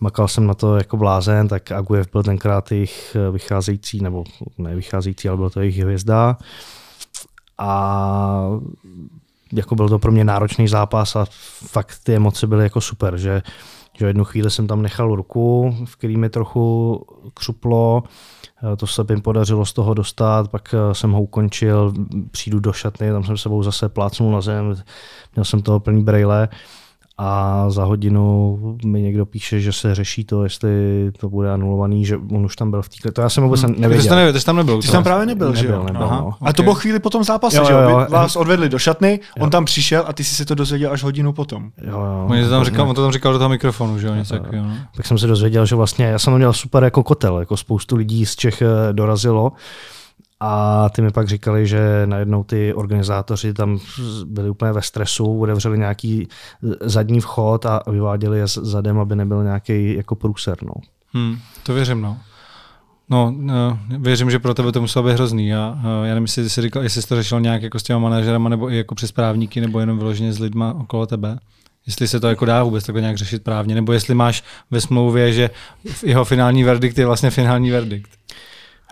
makal jsem na to jako blázen, tak Agujev byl tenkrát jejich eh, vycházející, nebo ne vycházející, ale byl to jejich hvězda. A jako byl to pro mě náročný zápas a fakt ty emoce byly jako super, že, že jednu chvíli jsem tam nechal ruku, v který mi trochu křuplo, eh, to se mi podařilo z toho dostat, pak eh, jsem ho ukončil, přijdu do šatny, tam jsem sebou zase plácnul na zem, měl jsem toho plný brejle a za hodinu mi někdo píše, že se řeší to, jestli to bude anulovaný, že on už tam byl v té To já jsem vůbec hmm. nevěděl. Ty jsi tam, nevěděl, ty jsi tam nebyl. Ty jsi tam právě nebyl, nebyl, že jo? Nebyl, Aha, no. A okay. to bylo chvíli po tom zápase, jo, že jo? Vás odvedli do šatny, jo. on tam přišel a ty jsi se to dozvěděl až hodinu potom. Jo, jo. On, to tam říkal, on to tam říkal do toho mikrofonu, že jo? Něco tak, jo. tak jsem se dozvěděl, že vlastně já jsem měl super jako kotel, jako spoustu lidí z Čech eh, dorazilo a ty mi pak říkali, že najednou ty organizátoři tam byli úplně ve stresu, otevřeli nějaký zadní vchod a vyváděli je zadem, aby nebyl nějaký jako průser. No. Hmm, to věřím, no. No, no, věřím, že pro tebe to muselo být hrozný. A, já nevím, jestli jsi, říkal, jestli jsi to řešil nějak jako s těma manažerama, nebo i jako přes právníky, nebo jenom vyloženě s lidma okolo tebe. Jestli se to jako dá vůbec takhle nějak řešit právně, nebo jestli máš ve smlouvě, že jeho finální verdikt je vlastně finální verdikt.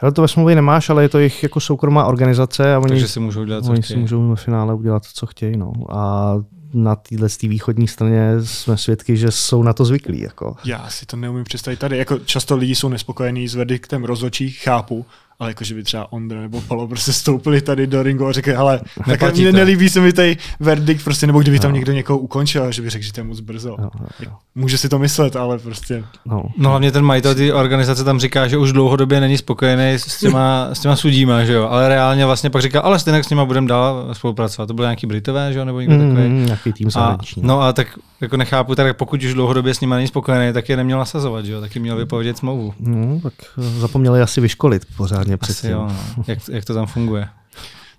Hele, to ve smlouvě nemáš, ale je to jejich jako soukromá organizace a oni, Takže si můžou dělat, co oni chtějí. si můžou ve finále udělat, co chtějí. No. A na téhle východní straně jsme svědky, že jsou na to zvyklí. Jako. Já si to neumím představit tady. Jako často lidi jsou nespokojení s verdiktem rozhodčí, chápu, ale jako, že by třeba Ondra nebo Palo prostě stoupili tady do ringu a řekli, hele, tak mě nelíbí se mi tady verdikt, prostě, nebo kdyby no. tam někdo někoho ukončil, že by řekl, že to je moc brzo. No, no, no. Může si to myslet, ale prostě... No, no hlavně ten majitel té organizace tam říká, že už dlouhodobě není spokojený s těma, s těma sudíma, že jo, ale reálně vlastně pak říká, ale stejně s nima budeme dál spolupracovat. To byly nějaký Britové, že jo, nebo někdo mm, takový. Nějaký tým a, No a tak jako nechápu, tak pokud už dlouhodobě s nimi není spokojený, tak je neměl nasazovat, že jo, taky měl vypovědět smlouvu. No, tak zapomněli asi vyškolit pořádně předtím. Jo, no jak, jak to tam funguje.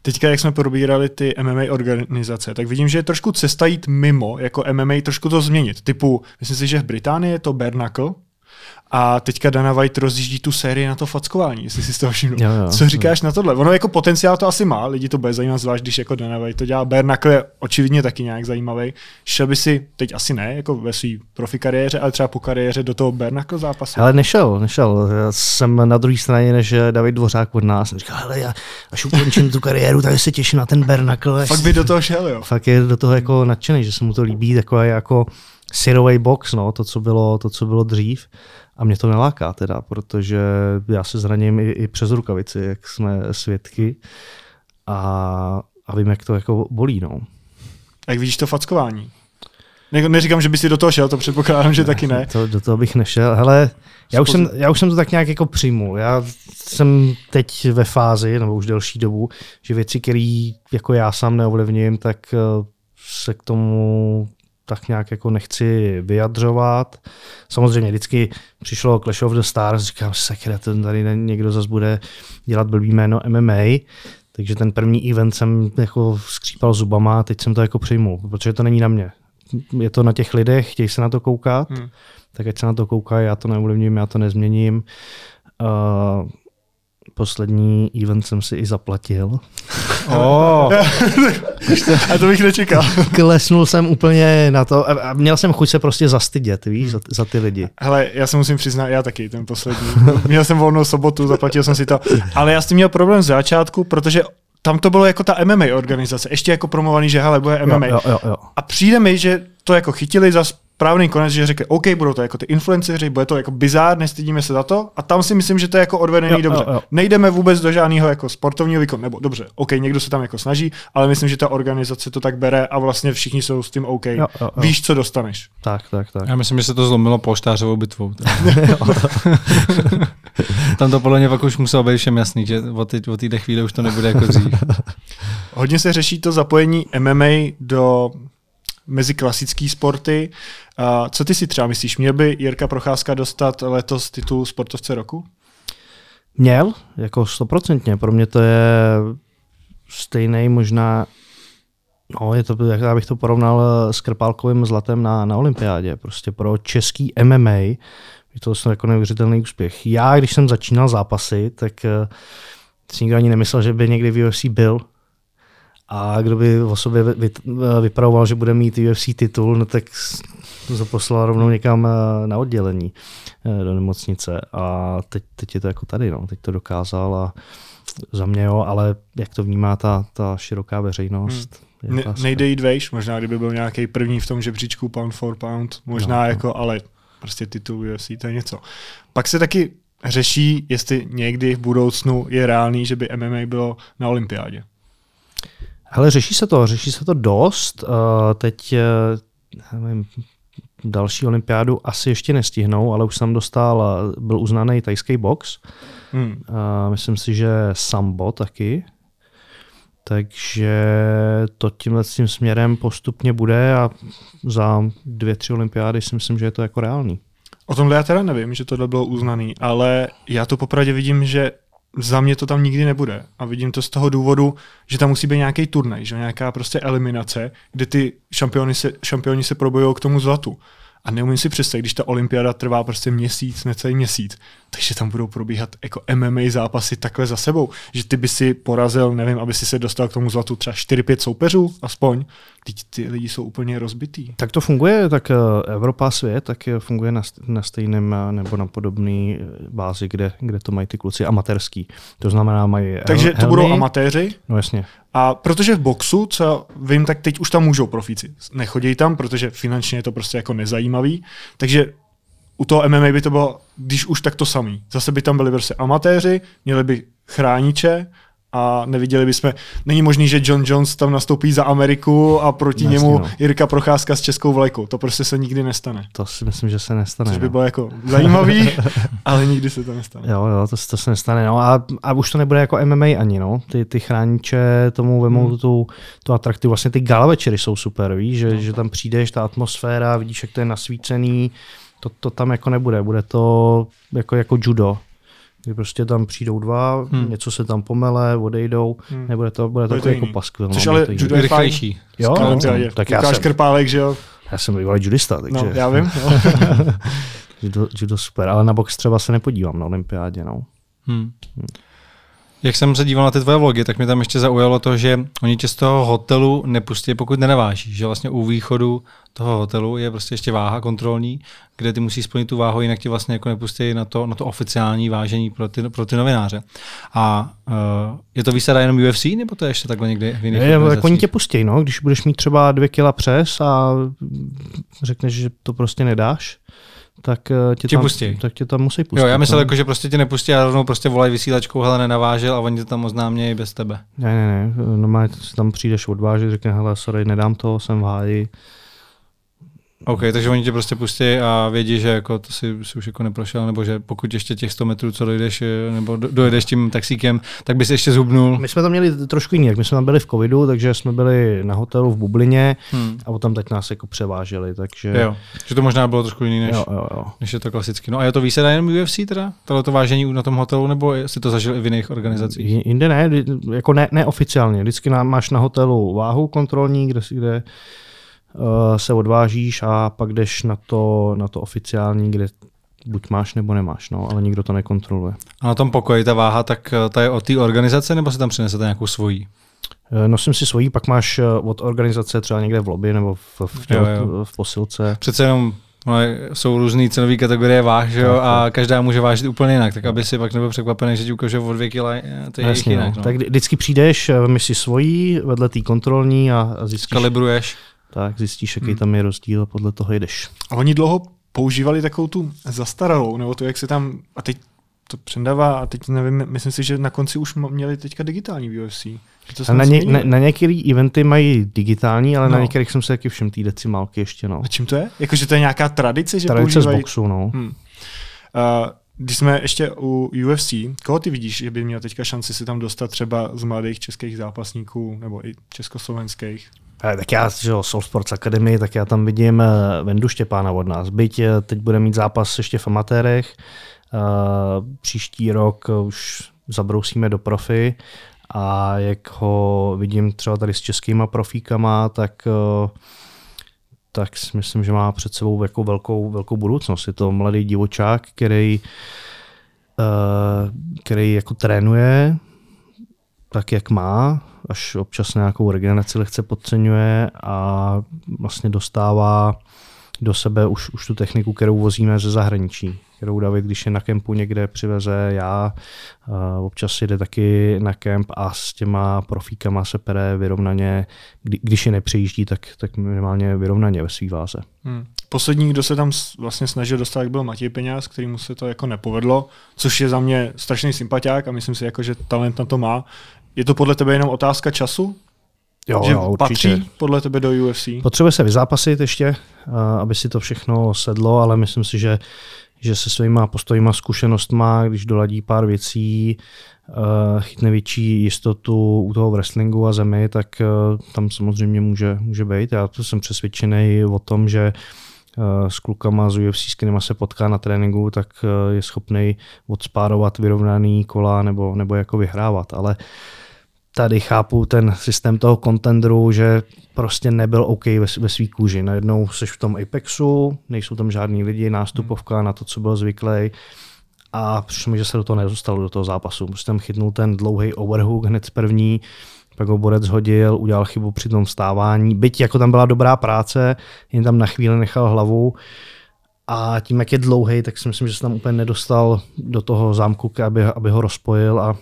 Teďka, jak jsme probírali ty MMA organizace, tak vidím, že je trošku cesta jít mimo, jako MMA trošku to změnit. Typu, myslím si, že v Británii je to bare knuckle, a teďka Dana White rozjíždí tu sérii na to fackování, jestli si z toho všiml. Co říkáš jo. na tohle? Ono jako potenciál to asi má, lidi to bude zajímat, zvlášť když jako Dana White to dělá. Bare je očividně taky nějak zajímavý. Šel by si, teď asi ne, jako ve své profi kariéře, ale třeba po kariéře do toho bare zápasu? Ale nešel, nešel. Já jsem na druhé straně než David Dvořák od nás. Říkal, hele, já až ukončím tu kariéru, tak se těším na ten bare Fakt by do toho šel, jo? Fakt je do toho jako nadšený, že se mu to líbí, takový jako syrový box, no, to, co bylo, to, co bylo dřív. A mě to neláká teda, protože já se zraním i, i přes rukavici, jak jsme svědky. A, a vím, jak to jako bolí. No. Jak vidíš to fackování? Ne, neříkám, že by si do toho šel, to předpokládám, že ne, taky ne. To, do toho bych nešel. Hele, já už, jsem, já už jsem to tak nějak jako přijmul. Já jsem teď ve fázi, nebo už delší dobu, že věci, které jako já sám neovlivním, tak eh, se k tomu tak nějak jako nechci vyjadřovat. Samozřejmě vždycky přišlo Clash of the Stars, říkám, sakra, ten tady někdo zase bude dělat blbý jméno MMA, takže ten první event jsem jako skřípal zubama, teď jsem to jako přijmul, protože to není na mě. Je to na těch lidech, chtějí se na to koukat, hmm. tak ať se na to koukají, já to neovlivním, já to nezměním. Uh, poslední event jsem si i zaplatil. Oh. a to bych nečekal. Klesnul jsem úplně na to a měl jsem chuť se prostě zastydět, víš, za, za ty lidi. Hele, já se musím přiznat, já taky, ten poslední. měl jsem volnou sobotu, zaplatil jsem si to. Ale já s tím měl problém z začátku, protože tam to bylo jako ta MMA organizace, ještě jako promovaný, že hele, bude MMA. Jo, jo, jo. A přijde mi, že to jako chytili za správný konec, že řekli, OK, budou to jako ty influenceři, bude to jako bizár, nestydíme se za to. A tam si myslím, že to je jako odvedený Jo, dobře. jo, jo. Nejdeme vůbec do žádného jako sportovního výkonu, nebo dobře, OK, někdo se tam jako snaží, ale myslím, že ta organizace to tak bere a vlastně všichni jsou s tím OK. Jo, jo, jo. Víš, co dostaneš. Tak, tak, tak. Já myslím, že se to zlomilo poštářovou bitvou. Tam to podle mě pak už muselo být všem jasný, že od, té od téhle chvíle už to nebude jako dřív. Hodně se řeší to zapojení MMA do mezi klasické sporty. A co ty si třeba myslíš? Měl by Jirka Procházka dostat letos titul sportovce roku? Měl, jako stoprocentně. Pro mě to je stejný možná, no je to, jak já bych to porovnal s Krpálkovým zlatem na, na olympiádě. Prostě pro český MMA je to vlastně jako neuvěřitelný úspěch. Já, když jsem začínal zápasy, tak eh, si nikdo ani nemyslel, že by někdy v UFC byl. A kdo by o sobě vy, vypravoval, že bude mít UFC titul, no tak to se poslal rovnou někam eh, na oddělení eh, do nemocnice. A teď, teď je to jako tady, no. teď to dokázal a za mě jo, ale jak to vnímá ta, ta široká veřejnost. Hmm. Ne, nejde jít vejš, možná kdyby byl nějaký první v tom žebříčku pound for pound, možná no, jako, ale prostě titul UFC, to je něco. Pak se taky řeší, jestli někdy v budoucnu je reálný, že by MMA bylo na olympiádě. Hele, řeší se to, řeší se to dost. Uh, teď uh, nevím, další olympiádu asi ještě nestihnou, ale už jsem dostal, byl uznaný tajský box. Hmm. Uh, myslím si, že sambo taky. Takže to tímhle tím směrem postupně bude a za dvě, tři olympiády si myslím, že je to jako reálný. O tomhle já teda nevím, že tohle bylo uznaný, ale já to popravdě vidím, že za mě to tam nikdy nebude. A vidím to z toho důvodu, že tam musí být nějaký turnaj, že nějaká prostě eliminace, kde ty šampioni se, šampioni se probojují k tomu zlatu. A neumím si představit, když ta olympiáda trvá prostě měsíc, necelý měsíc, takže tam budou probíhat jako MMA zápasy takhle za sebou, že ty by si porazil, nevím, aby si se dostal k tomu zlatu třeba 4-5 soupeřů aspoň, teď ty lidi jsou úplně rozbitý. Tak to funguje, tak Evropa a svět tak funguje na, na stejném nebo na podobné bázi, kde, kde to mají ty kluci amatérský. To znamená, mají Takže to helmy. budou amatéři? No jasně. A protože v boxu, co vím, tak teď už tam můžou profíci. Nechodí tam, protože finančně je to prostě jako nezajímavý. Takže u toho MMA by to bylo, když už tak to samý. Zase by tam byli prostě amatéři, měli by chrániče a neviděli bychom, není možný, že John Jones tam nastoupí za Ameriku a proti Jasně, němu no. Jirka Procházka s českou vlajkou. To prostě se nikdy nestane. To si myslím, že se nestane. Což by no. bylo jako zajímavý, ale nikdy se to nestane. Jo, jo, to, to se nestane. No a, a už to nebude jako MMA ani, no. Ty, ty chrániče tomu vemou hmm. tu, tu atraktivu. Vlastně ty gala večery jsou super, víš, že, no. že tam přijdeš, ta atmosféra, vidíš, jak to je nasvícený, to, to tam jako nebude, bude to jako, jako judo, kdy prostě tam přijdou dva, hmm. něco se tam pomele, odejdou, hmm. nebude to, bude to, Bude to jako paskvil. Což no, ale judo je. Rychlejší. Jo, no, olympiádě. tak já jsem, Krpálek, že jo? já jsem bývalý judista, takže No, já vím. Jo. judo, judo super, ale na box třeba se nepodívám na olympiádě, no. Hmm. Jak jsem se díval na ty tvoje vlogy, tak mě tam ještě zaujalo to, že oni tě z toho hotelu nepustí, pokud nenavážíš. Že vlastně u východu toho hotelu je prostě ještě váha kontrolní, kde ty musíš splnit tu váhu, jinak tě vlastně jako nepustí na to, na to oficiální vážení pro ty, pro ty novináře. A uh, je to výsada jenom UFC, nebo to je ještě takhle někdy v jiných Je, tak oni tě pustí, no, když budeš mít třeba dvě kila přes a řekneš, že to prostě nedáš, tak eh, tě, Tě tam, pustí. tak tě tam musí pustit. Jo, já myslel, no. jako, že prostě tě nepustí a rovnou prostě volají vysílačkou, hele, nenavážel a oni to tam oznámějí bez tebe. Ne, ne, ne, normálně si tam přijdeš odvážit, řekne, hele, sorry, nedám to, jsem v háji. OK, takže oni tě prostě pustí a vědí, že jako to si, si už jako neprošel, nebo že pokud ještě těch 100 metrů, co dojdeš, eh, nebo do- dojedeš tím taxíkem, tak bys ještě zhubnul. My jsme to měli trošku jinak, my jsme tam byli v covidu, takže jsme byli na hotelu v Bublině Hmm. a potom teď nás jako převáželi, takže... Jo, že to možná bylo trošku jiný, než, jo, jo, jo. než je to klasicky. No a je to výsada jenom UFC teda? Tohle to vážení na tom hotelu, nebo jsi to zažil i v jiných organizacích? Jinde ne, jako ne, neoficiálně. Vždycky máš na hotelu váhu kontrolní, kde, si- kde se odvážíš a pak jdeš na to, na to oficiální, kde buď máš nebo nemáš, no, ale nikdo to nekontroluje. A na tom pokoji ta váha, tak eh, ta je od té organizace, nebo si tam přinesete nějakou svojí? Eh, nosím si svojí, pak máš eh, od organizace třeba někde v lobby nebo v, v, Jo, jo, jo. v, posilce. Přece jenom no, jsou různé cenové kategorie váh, že jo, a každá může vážit úplně jinak, tak aby si pak nebyl překvapený, že ti ukáže o dvě kila, eh, to je Jasně, jinak. no. No. Tak vždy- vždycky přijdeš, eh, vem si svojí vedle té kontrolní a a zjistíš, Kalibruješ. Tak, zjistíš, jaký Hmm. tam je rozdíl a podle toho jdeš. A oni dlouho používali takovou tu zastaralou, nebo to, jak se tam, a teď to přendává, a teď nevím, myslím si, že na konci už měli teďka digitální v UFC. Že to na, ně, na, na některé eventy mají digitální, ale no. na některých jsem se taky všiml té decimálky ještě. No. A čím to je? Jakože to je nějaká tradice, že Tradice z používají... boxu, no. Hmm. Uh, když jsme ještě u UFC, koho ty vidíš, že by měl teďka šanci si tam dostat třeba z mladých českých zápasníků nebo i československých? Eh, Tak já, že jo, Soul Sports Academy, tak já tam vidím eh, Vendu Štěpána od nás. Byť eh, teď bude mít zápas ještě v amatérech, příští rok už zabrousíme do profi a jak ho vidím třeba tady s českýma profíkama, tak tak si myslím, že má před sebou jako velkou, velkou budoucnost. Je to mladý divočák, který, eh, který jako trénuje tak, jak má, až občas nějakou regeneraci lehce podceňuje a vlastně dostává do sebe už, už tu techniku, kterou vozíme ze zahraničí, kterou David, když je na kempu někde přiveze, já občas jde taky na kemp a s těma profíkama se pere vyrovnaně, kdy, když je nepřejíždí, tak, tak minimálně vyrovnaně ve svý váze. Hmm. Poslední, kdo se tam vlastně snažil dostat, byl Matěj Peňáz, kterýmu se to jako nepovedlo, což je za mě strašný sympatiák a myslím si, jako, že talent na to má. Je to podle tebe jenom otázka času? Jo, že jo, určitě. patří podle tebe do UFC? Potřebuje se vyzápasit ještě, aby si to všechno sedlo, ale myslím si, že, že se svýma postojima, zkušenostma, když doladí pár věcí, chytne větší jistotu u toho wrestlingu a zemi, tak tam samozřejmě může, může být. Já to jsem přesvědčený o tom, že s klukama z UFC, s kterýma se potká na tréninku, tak je schopný odspárovat vyrovnaný kola nebo, nebo jako vyhrávat. Ale tady chápu ten systém toho contendru, že prostě nebyl OK ve, ve svý kůži. Najednou jsi v tom Apexu, nejsou tam žádní lidi, nástupovka na to, co byl zvyklý. A přišlo mi, že se do toho nedostal, do toho zápasu. Prostě tam chytnul ten dlouhý overhook hned z první, pak ho borec hodil, udělal chybu při tom vstávání. Byť jako tam byla dobrá práce, jen tam na chvíli nechal hlavu. A tím, jak je dlouhý, tak si myslím, že se tam úplně nedostal do toho zámku, aby, aby ho rozpojil a,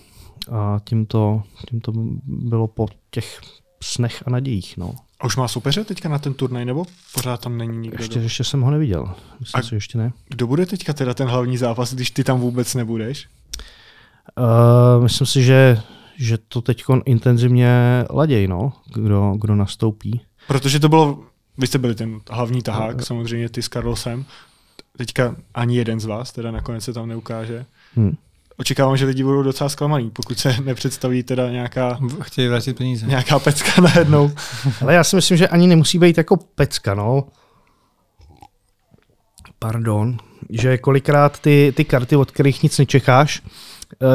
a tím, to, tím to bylo po těch snech a nadějích. No. A už má soupeře teďka na ten turnaj, nebo pořád tam není nikdo? Ještě, do- ještě jsem ho neviděl. Myslím A- si, že ještě ne. Kdo bude teďka teda ten hlavní zápas, když ty tam vůbec nebudeš? Uh, myslím si, že, že to teď intenzivně laděj, no, kdo, kdo nastoupí. Protože to bylo, vy jste byli ten hlavní tahák, No. samozřejmě ty s Carlosem. Teďka ani jeden z vás teda nakonec se tam neukáže. Hm. Očekávám, že lidi budou docela zklamaný, pokud se nepředstaví teda nějaká, Chtějí vrátit peníze. nějaká pecka najednou. Ale já si myslím, že ani nemusí být jako pecka, no. Pardon. Že kolikrát ty, ty karty, od kterých nic nečekáš,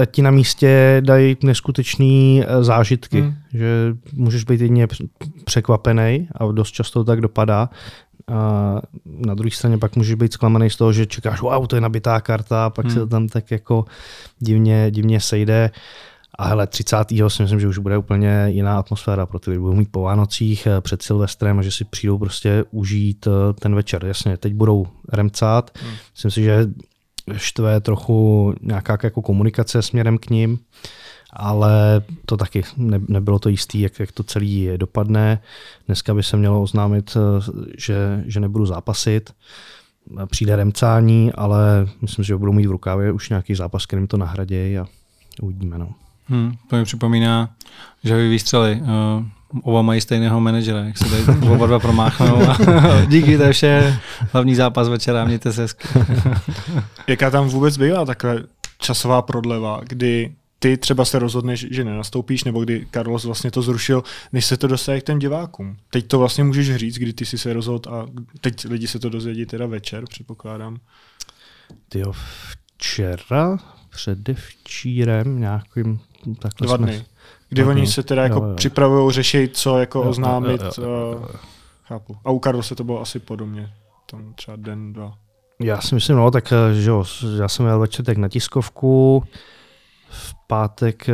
eh, ti na místě dají neskutečný eh, zážitky. Hmm. Že můžeš být jedině př- překvapený a dost často to tak dopadá. A na druhé straně pak můžeš být zklamaný z toho, že čekáš, wow, to je nabitá karta, a pak hmm. se to tam tak jako divně, divně sejde. A hele, 30. si myslím, že už bude úplně jiná atmosféra pro ty lidi. Budou mít po Vánocích eh, před Silvestrem a že si přijdou prostě užít eh, ten večer. Jasně, teď budou remcát. Hmm. Myslím si, že štve trochu nějaká jako komunikace směrem k ním, ale to taky ne, nebylo to jistý, jak, jak to celý dopadne. Dneska by se mělo oznámit, eh, že, že nebudu zápasit. Přijde remcání, ale myslím, že budou mít v rukávě už nějaký zápas, kterým to nahradějí a uvidíme. No. Hmm, to mi připomíná, že vy výstřely. Uh, oba mají stejného manažera, jak se tady oba dva promáchnou. A díky, to je vše. Hlavní zápas večera, mějte se hezky. Jaká tam vůbec bývá takhle časová prodleva, kdy ty třeba se rozhodneš, že nenastoupíš, nebo kdy Carlos vlastně to zrušil, než se to dostane k těm divákům. Teď to vlastně můžeš říct, kdy ty jsi se rozhodl a teď lidi se to dozvědí teda večer, předpokládám. Tyjo, včera, předevčírem, nějakým takhle Dva jsme- dny. Kdy Dva oni dny. se teda Jo, jako jo. připravují, řeší, co jako Jo, jo, oznámit. jo, jo, jo, eh, Chápu. A u Carlose to bylo asi podobně. Tam třeba den, dva. Já si myslím, no, tak eh, že jo, já jsem jel večer na tiskovku, v pátek, eh,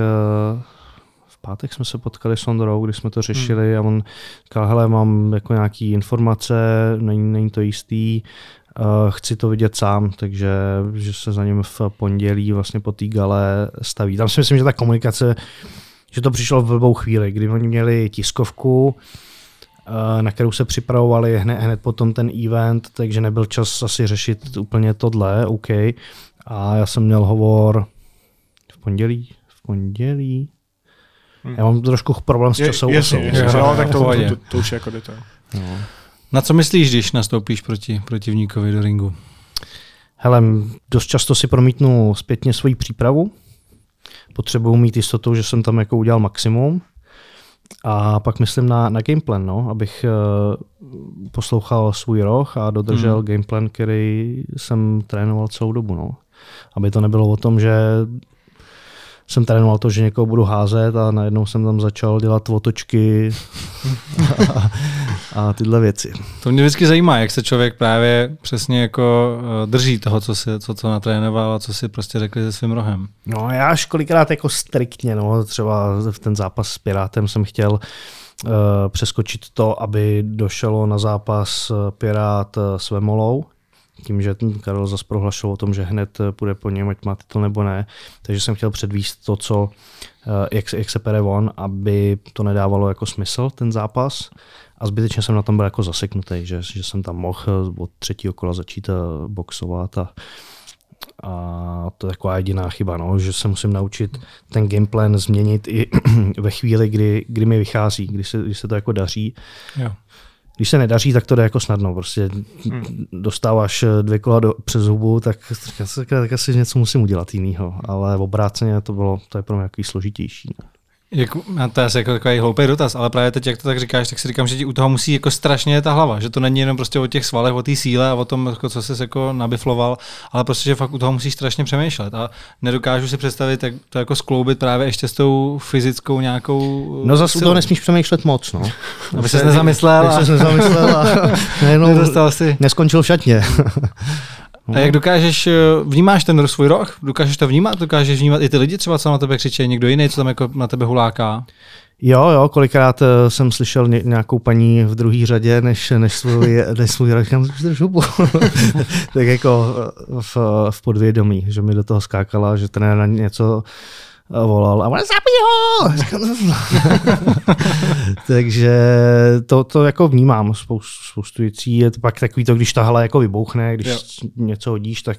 v pátek jsme se potkali s Ondrou, když jsme to řešili hmm. a on říkal, hele, mám jako nějaký informace, není, není to jistý, uh, chci to vidět sám, takže že se za ním v pondělí vlastně po té gale staví. Tam si myslím, že ta komunikace, že to přišlo v blbou chvíli, kdy oni měli tiskovku, Eh, na kterou se připravovali hned, hned potom ten event, takže nebyl čas asi řešit úplně tohle, OK. A já jsem měl hovor pondělí, v pondělí, Hmm. Já mám trošku problém s časovou Jasně, jasně, no, tak to, to, to, to, už je jako detail. No. Na co myslíš, když nastoupíš proti protivníkovi do ringu? Hele, dost často si promítnu zpětně svoji přípravu. Potřebuji mít jistotu, že jsem tam jako udělal maximum. A pak myslím na, na gameplan, no, abych uh, poslouchal svůj roh a dodržel hmm. gameplan, který jsem trénoval celou dobu. No. Aby to nebylo o tom, že jsem trénoval to, že někoho budu házet a najednou jsem tam začal dělat otočky a, a tyhle věci. To mě vždycky zajímá, jak se člověk právě přesně jako eh, drží toho, co si, co, co natrénoval a co si prostě řekli se svým rohem. No já až kolikrát jako striktně, no třeba v ten zápas s Pirátem jsem chtěl uh, přeskočit to, aby došlo na zápas Pirát s Vemolou, tím, že ten Karel zase prohlašoval o tom, že hned půjde po něm, ať má titul nebo ne. Takže jsem chtěl předvíst to, co, eh, jak, jak se pere on, aby to nedávalo jako smysl, ten zápas. A zbytečně jsem na tom byl jako zaseknutý, že, že jsem tam mohl od třetího kola začít eh, boxovat a, a to je taková jediná chyba, no, že se musím naučit ten gameplan změnit i ve chvíli, kdy, kdy mi vychází, kdy se, kdy se to jako daří. Jo když se nedaří, tak to jde jako snadno. Prostě hmm. dostáváš eh, dvě kola do, přes hubu, tak, tak, tak asi něco musím udělat jinýho. Ale obráceně to bylo, to je pro mě jaký složitější. Jak, to je asi jako takový hloupý dotaz, ale právě teď, jak to tak říkáš, tak si říkám, že ti u toho musí jako strašně ta hlava, že to není jenom prostě o těch svalech, o té síle a o tom, jako, co jsi jako nabifloval, ale prostě, že fakt u toho musíš strašně přemýšlet a nedokážu si představit, jak to jako skloubit právě ještě s tou fyzickou nějakou. No zase u toho nesmíš přemýšlet moc, no. Aby ses nezamyslel. Aby ses nezamyslel a nejenom si. neskončil v šatně. A jak dokážeš, eh, vnímáš ten svůj roh? Dokážeš to vnímat? Dokážeš vnímat i ty lidi třeba, co na tebe křičí, někdo jiný, co tam jako na tebe huláká? Jo, jo, kolikrát eh, jsem slyšel nějakou paní v druhé řadě, než, než svůj, než svůj rok, říkám, tak jako eh, v, v podvědomí, že mi do toho skákala, že trenér na něco volal a ona zabij ho! Takže to, to jako vnímám spoustu, spoustu věcí. Je to pak takový to, když ta hala jako vybouchne, když jo. něco hodíš, tak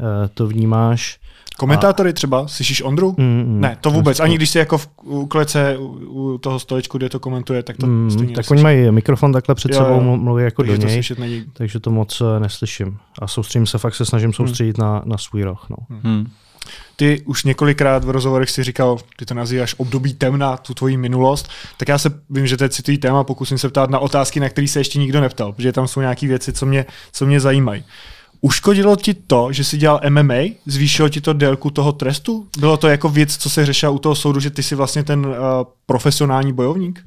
uh, to vnímáš. Komentátory třeba, slyšíš Ondru? Mm, mm, ne, to vůbec. Ani když jsi jako v u klece u, toho stolečku, kde to komentuje, tak to mm, stejně Tak oni mají mikrofon takhle před jo, sebou, mluví jako takže do něj, to takže to moc eh, neslyším. A soustředím se, fakt se snažím soustředit mm. na, na svůj roh. No. Mm. Ty už několikrát v rozhovorech si říkal, ty to nazýváš období temna, tu tvoji minulost, tak já se vím, že to je citlivý téma, pokusím se ptát na otázky, na které se ještě nikdo neptal, protože tam jsou nějaké věci, co mě, co mě zajímají. Uškodilo ti to, že jsi dělal MMA? Zvýšilo ti to délku toho trestu? Bylo to jako věc, co se řešila u toho soudu, že ty jsi vlastně ten uh, profesionální bojovník?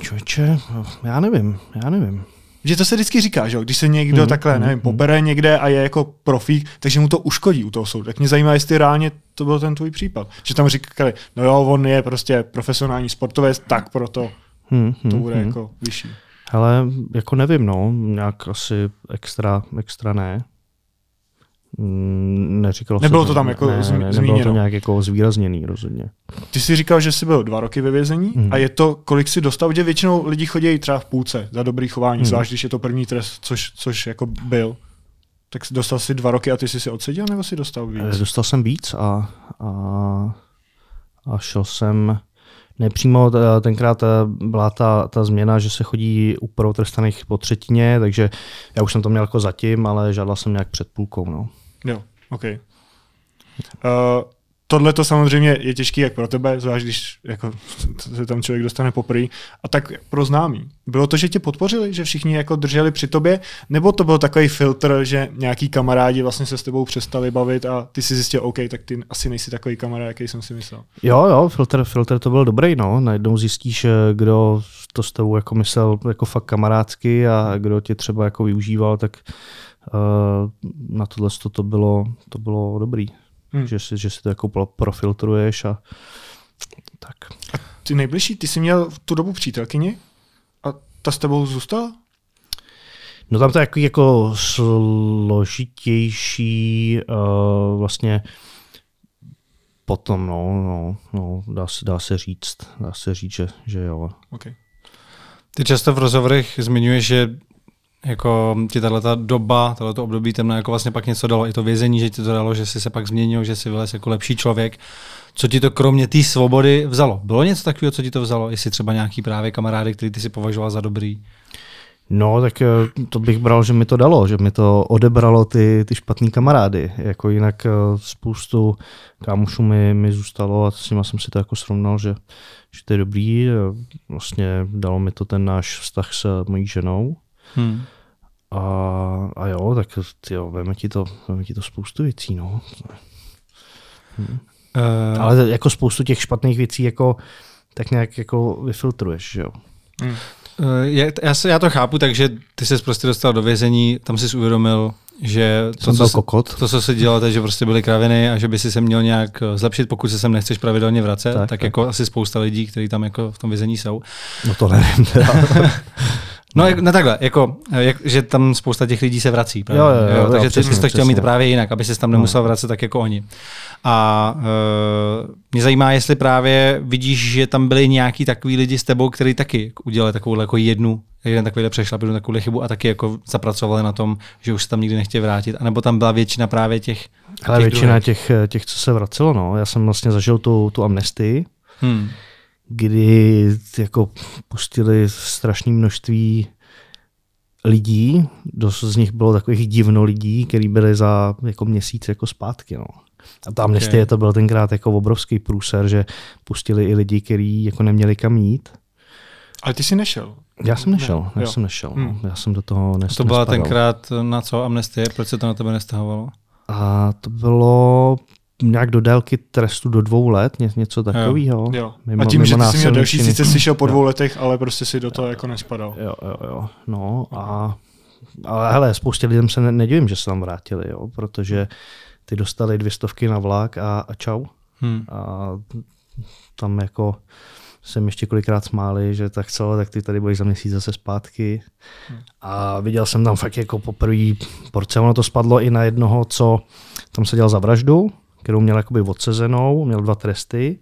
Čoče, já nevím, já nevím. Že to se vždycky říká, že když se někdo mm, takhle, mm, nevím, pobere někde a je jako profík, takže mu to uškodí u toho soudu. Tak mě zajímá, jestli reálně to byl ten tvůj případ. Že tam říkali, no jo, on je prostě profesionální sportovec, tak proto mm, to bude mm. jako vyšší. Ale jako nevím, no, nějak asi extra, extra ne. Mm, neříkalo Nebylo se, to tam jako ne, zmi- ne, Nebylo to nějak jako zvýrazněný rozhodně. Ty jsi říkal, že jsi byl dva roky ve vězení mm. a je to, kolik si dostal, že většinou lidi chodí třeba v půlce za dobrý chování, mm. zvlášť když je to první trest, což, což jako byl. Tak dostal si dva roky a ty jsi si odseděl, nebo si dostal víc? Eh, dostal jsem víc a, a, a šel jsem nepřímo, tenkrát eh, byla ta, ta změna, že se chodí u prvotrestaných po třetině, takže já už jsem to měl jako zatím, ale žádal jsem nějak před půlkou. No. Jo, OK. Uh, tohle to samozřejmě je těžké jak pro tebe, zvlášť když jako, se tam člověk dostane poprý, a tak pro známý. Bylo to, že tě podpořili, že všichni jako drželi při tobě, nebo to byl takový filtr, že nějaký kamarádi vlastně se s tebou přestali bavit a ty si zjistil, OK, tak ty asi nejsi takový kamarád, jaký jsem si myslel. Jo, jo, filtr, filtr to byl dobrý, no. Najednou zjistíš, kdo to s tebou jako myslel jako fakt kamarádsky a kdo tě třeba jako využíval, tak na tohle to bylo, to bylo dobrý. Hmm. Že, si, že si to jako profiltruješ a tak. A ty nejbližší, ty jsi měl v tu dobu přítelkyni a ta s tebou zůstala? No tam to je jako, jako složitější uh, vlastně potom, no, no, no dá, se, dá se říct, dá se říct, že, že jo. Okay. Ty často v rozhovorech zmiňuješ, že jako ti tato doba, tato období temná jako vlastně pak něco dalo. I to vězení, že ti to dalo, že jsi se pak změnil, že jsi vylez jako lepší člověk. Co ti to kromě té svobody vzalo? Bylo něco takového, co ti to vzalo? Jestli třeba nějaký právě kamarády, který ty si považoval za dobrý? No, tak eh, to bych bral, že mi to dalo, že mi to odebralo ty, ty špatný kamarády. Jako jinak eh, spoustu kámošů mi, mi zůstalo a s nimi jsem si to jako srovnal, že, že to je dobrý. Vlastně dalo mi to ten náš vztah s mojí ženou. Hmm. A, a jo, tak jo, veme ti to, veme ti to spoustu věcí, no. Hmm. Uh, Ale jako spoustu těch špatných věcí jako tak nějak jako vyfiltruješ, že jo. Hmm. Uh, já, já to chápu, takže ty se prostě dostal do vězení, tam jsi uvědomil, že to, co, kokot. to, co se dělo, že prostě byly kraviny a že by si se měl nějak eh, zlepšit, pokud se sem nechceš pravidelně vracet, tak, tak, tak. jako asi spousta lidí, kteří tam jako v tom vězení jsou. No to nevím. No, jak, no takhle, jako, jak, že tam spousta těch lidí se vrací. Právě, jo, jo, jo, jo, takže jo, přesně, ty jsi to chtěl mít právě jinak, aby se tam nemusel no. vracet tak jako oni. A uh, mě zajímá, jestli právě vidíš, že tam byli nějaký takový lidi s tebou, kteří taky udělali takovou jako jednu, jeden takovýhle přešlap, jednu takovou chybu a taky jako zapracovali na tom, že už se tam nikdy nechtěli vrátit. A nebo tam byla většina právě těch. Ale těch většina těch, těch, co se vracelo, no. Já jsem vlastně zažil tu, tu amnestii. Hmm kdy jako pustili strašné množství lidí, dost z nich bylo takových divno lidí, kteří byli za jako měsíc jako zpátky. No. A ta amnestie okay. to byl tenkrát jako obrovský průser, že pustili i lidi, kteří jako neměli kam jít. Ale ty jsi nešel. Já jsem nešel, ne, já jo. jsem nešel. No. Hmm. Já jsem do toho nes, To byla nespadal. tenkrát na co amnestie? Proč se to na tebe nestahovalo? A to bylo nějak do délky trestu do dvou let, něco takového. Jo. Mimo, a tím, mimo že ty jsi měl další, sice jsi šel po dvou jo. letech, ale prostě si do toho jo. jako nespadal. Jo, jo, jo. No a ale hele, spoustě lidem se ne, nedivím, že se tam vrátili, jo, protože ty dostali dvě stovky na vlak a, a čau. Hmm. A tam jako jsem ještě kolikrát smáli, že tak co, tak ty tady budeš za měsíc zase zpátky. Hmm. A viděl jsem tam fakt jako poprvé porce, ono to spadlo i na jednoho, co tam seděl za vraždu, kterou měl jakoby odsezenou, měl dva tresty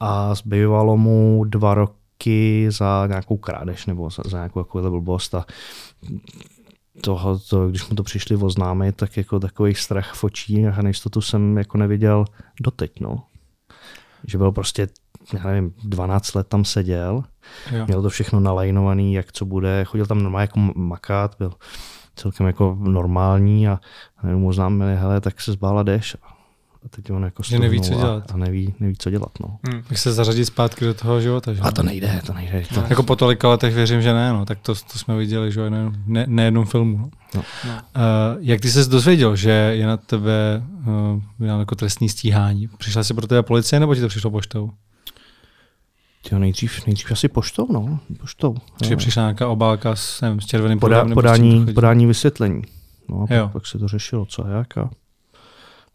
a zbývalo mu dva roky za nějakou krádež nebo za, za nějakou takovou blbost a toho, to, když mu to přišli oznámit, tak jako takový strach v očích a nejistotu jsem jako neviděl doteď, no. Že byl prostě, já nevím, 12 let tam seděl, jo. měl to všechno nalajnovaný, jak co bude, chodil tam normálně jako makat, byl celkem jako normální a nevím, oznámili, hele, tak se zbála jdeš. A teď on jako neví, co dělat. A, a neví, neví, co dělat. No. Hmm. Jak se zařadit zpátky do toho života. Že? A to nejde, to nejde. To... No. Jako po tolika letech věřím, že ne, no. tak to, to jsme viděli že ne, ne, nejednou filmu. No. No. Uh, jak ty se dozvěděl, že je na tebe uh, jako trestní stíhání? Přišla si pro tebe policie nebo ti to přišlo poštou? Tyjo, nejdřív, nejdřív asi poštou, no. Poštou. Takže přišla nějaká obálka s, nevím, s červeným Poda, podání, podání vysvětlení. No, a pak, pak se to řešilo, co a jak. A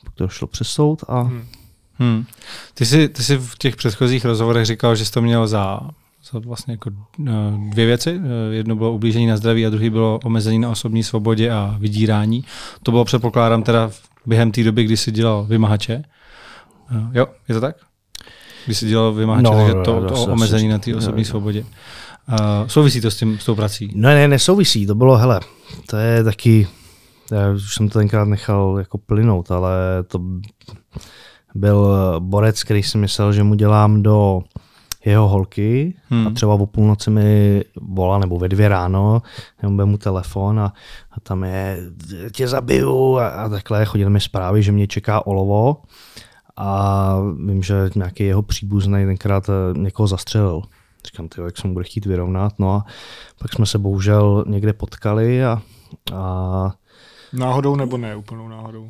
pak to šlo přes soud a... Hmm. Hmm. Ty, jsi, ty jsi v těch předchozích rozhovorech říkal, že jsi to měl za, za vlastně jako uh, dvě věci. Uh, jedno bylo ublížení na zdraví a druhý bylo omezení na osobní svobodě a vydírání. To bylo předpokládám teda během té doby, kdy jsi dělal vymahače. Uh, jo, je to tak? Když jsi dělal vymahače, no, takže to, to, to omezení na té osobní svobodě. Uh, souvisí to s, tím, s tou prací? Ne, ne, nesouvisí. To bylo, hele, to je taky já už jsem to tenkrát nechal jako plynout, ale to byl borec, který si myslel, že mu dělám do jeho holky hmm. a třeba o půlnoci mi volá nebo ve dvě ráno, nebo mu telefon a, a tam je, tě zabiju a, a takhle chodili mi zprávy, že mě čeká olovo a vím, že nějaký jeho příbuzný tenkrát eh, někoho zastřelil. Říkám, ty, jak se mu bude chtít vyrovnat. No a pak jsme se bohužel někde potkali a, a Náhodou nebo ne úplnou náhodou?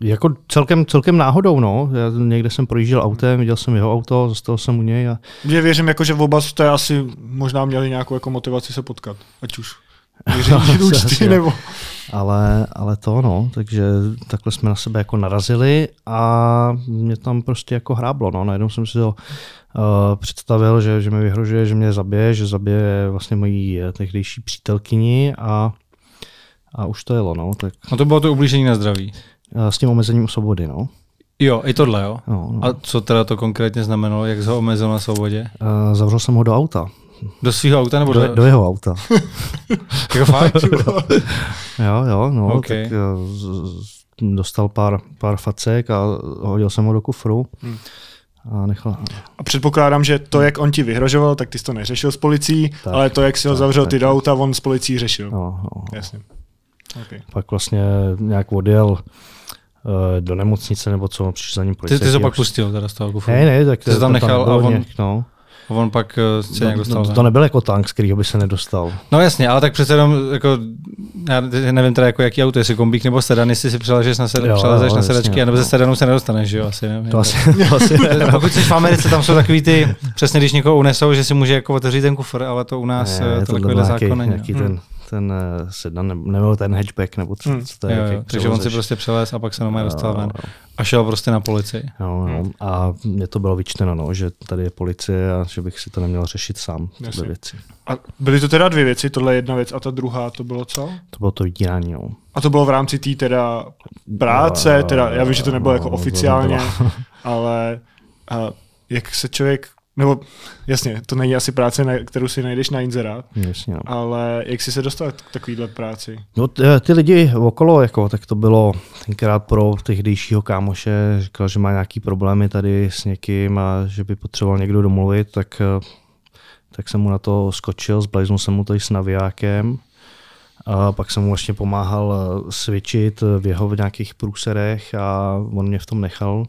Jako celkem, celkem náhodou, no. Já někde jsem projížděl autem, viděl jsem jeho auto, zastavil jsem u něj. A... Já věřím, jako, že v oba jste asi možná měli nějakou jako motivaci se potkat. Ať už věřím, účty, nebo... Ale, ale to no, takže takhle jsme na sebe jako narazili a mě tam prostě jako hráblo. No. Najednou jsem si to uh, představil, že, že mi vyhrožuje, že mě zabije, že zabije vlastně mojí eh, tehdejší přítelkyni a, a už to jelo. No. Tak, No to bylo to ublížení na zdraví. s tím omezením svobody. No. Jo, i tohle, jo. No, no. A co teda to konkrétně znamenalo, jak jsi ho omezil na svobodě? Uh, zavřel jsem ho do auta. Do svého auta nebo Do, do, do jeho auta. jako fakt? Jo, jo, no, OK. tak uh, z- z- dostal pár, pár facek a hodil jsem ho do kufru. Hmm. A nechal, A předpokládám, že to, jak on ti vyhrožoval, tak ty jsi to neřešil s policií, Tak, ale to, jak si ho tak, zavřel tak, ty do auta, on s policií řešil. no, no. Jasně. Okay. Pak vlastně nějak odjel uh, do nemocnice nebo co, přišel za ním Ty, policajti. ty jsi pak pustil teda z toho kufru. Ne, ne, tak Ty jsi tam nechal bylo a on- nějak, no. A on pak uh, se nějak no, dostal. no, to nebyl jako tank, z kterého by se nedostal. No jasně, ale tak přece jenom, jako, já nevím teda jako jaký auto, jestli kombík nebo sedan, jestli si přelezeš na, sed, Jo, přelezeš jo, na sedačky, jasně, anebo ze no. sedanu se nedostaneš, že jo, asi nevím. To asi, to asi ne. Pokud jsi v Americe, tam jsou takový ty, přesně když někoho unesou, že si může jako otevřít ten kufr, ale to u nás Ne, ne, to takovýhle zákon není. nějaký no. ten, ten eh, sedan, nebo, nebo ten hatchback, nebo co, Hmm. co to je. Jo, jak- jo, jak takže on si prostě přelez a pak se normálně dostal Jo, ven. jo. A šel prostě na policii. No, no. A mně to bylo vyčteno, no, že tady je policie a že bych si to neměl řešit sám, Jasně. tyhle věci. A byly to teda dvě věci, tohle je jedna věc a ta druhá to bylo co? To bylo to vydírání, no. A to bylo v rámci té teda práce, No, teda já vím, že to nebylo jako no, to oficiálně, nebylo. ale a jak se člověk, nebo jasně, to není asi práce, na- kterou si najdeš na inzerát, Jasně, no. ale jak jsi se dostal k takovýhle práci? No, t- ty lidi okolo, jako, tak to bylo tenkrát pro tehdejšího kámoše, říkal, že má nějaký problémy tady s někým a že by potřeboval někdo domluvit, tak, eh, tak jsem mu na to skočil, zblíznul jsem mu tady s navijákem a pak jsem mu vlastně pomáhal eh, switchit v jeho nějakých průserech a on mě v tom nechal.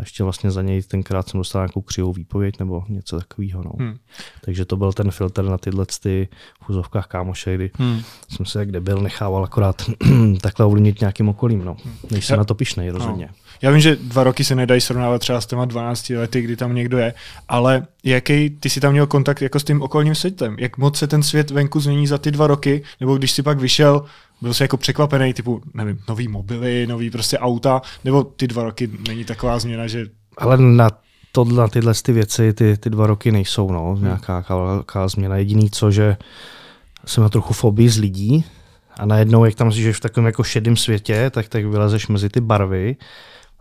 A ještě vlastně za něj tenkrát jsem dostal nějakou křivou výpověď nebo něco takového. No. Hmm. Takže to byl ten filtr na tyhle ty v úzovkách kámoše, kdy Hmm. jsem se jak debil nechával akorát takhle ovlivnit nějakým okolím. No. Nejsem Já- na to pišnej rozhodně. Já vím, že dva roky se nedají srovnávat třeba s těma 12 lety, kdy tam někdo je, ale jaký ty si tam měl kontakt jako s tím okolním světem? Jak moc se ten svět venku změní za ty dva roky? Nebo když si pak vyšel, byl jsi jako překvapený, typu, nevím, nový mobily, nový prostě auta, nebo ty dva roky není taková změna, že Ale na, to, na tyhle ty věci ty, ty dva roky nejsou no, nějaká velká změna. Jediný co, že jsem na trochu fobii z lidí a najednou, jak tam žiješ v takovém jako šedém světě, tak, tak vylezeš mezi ty barvy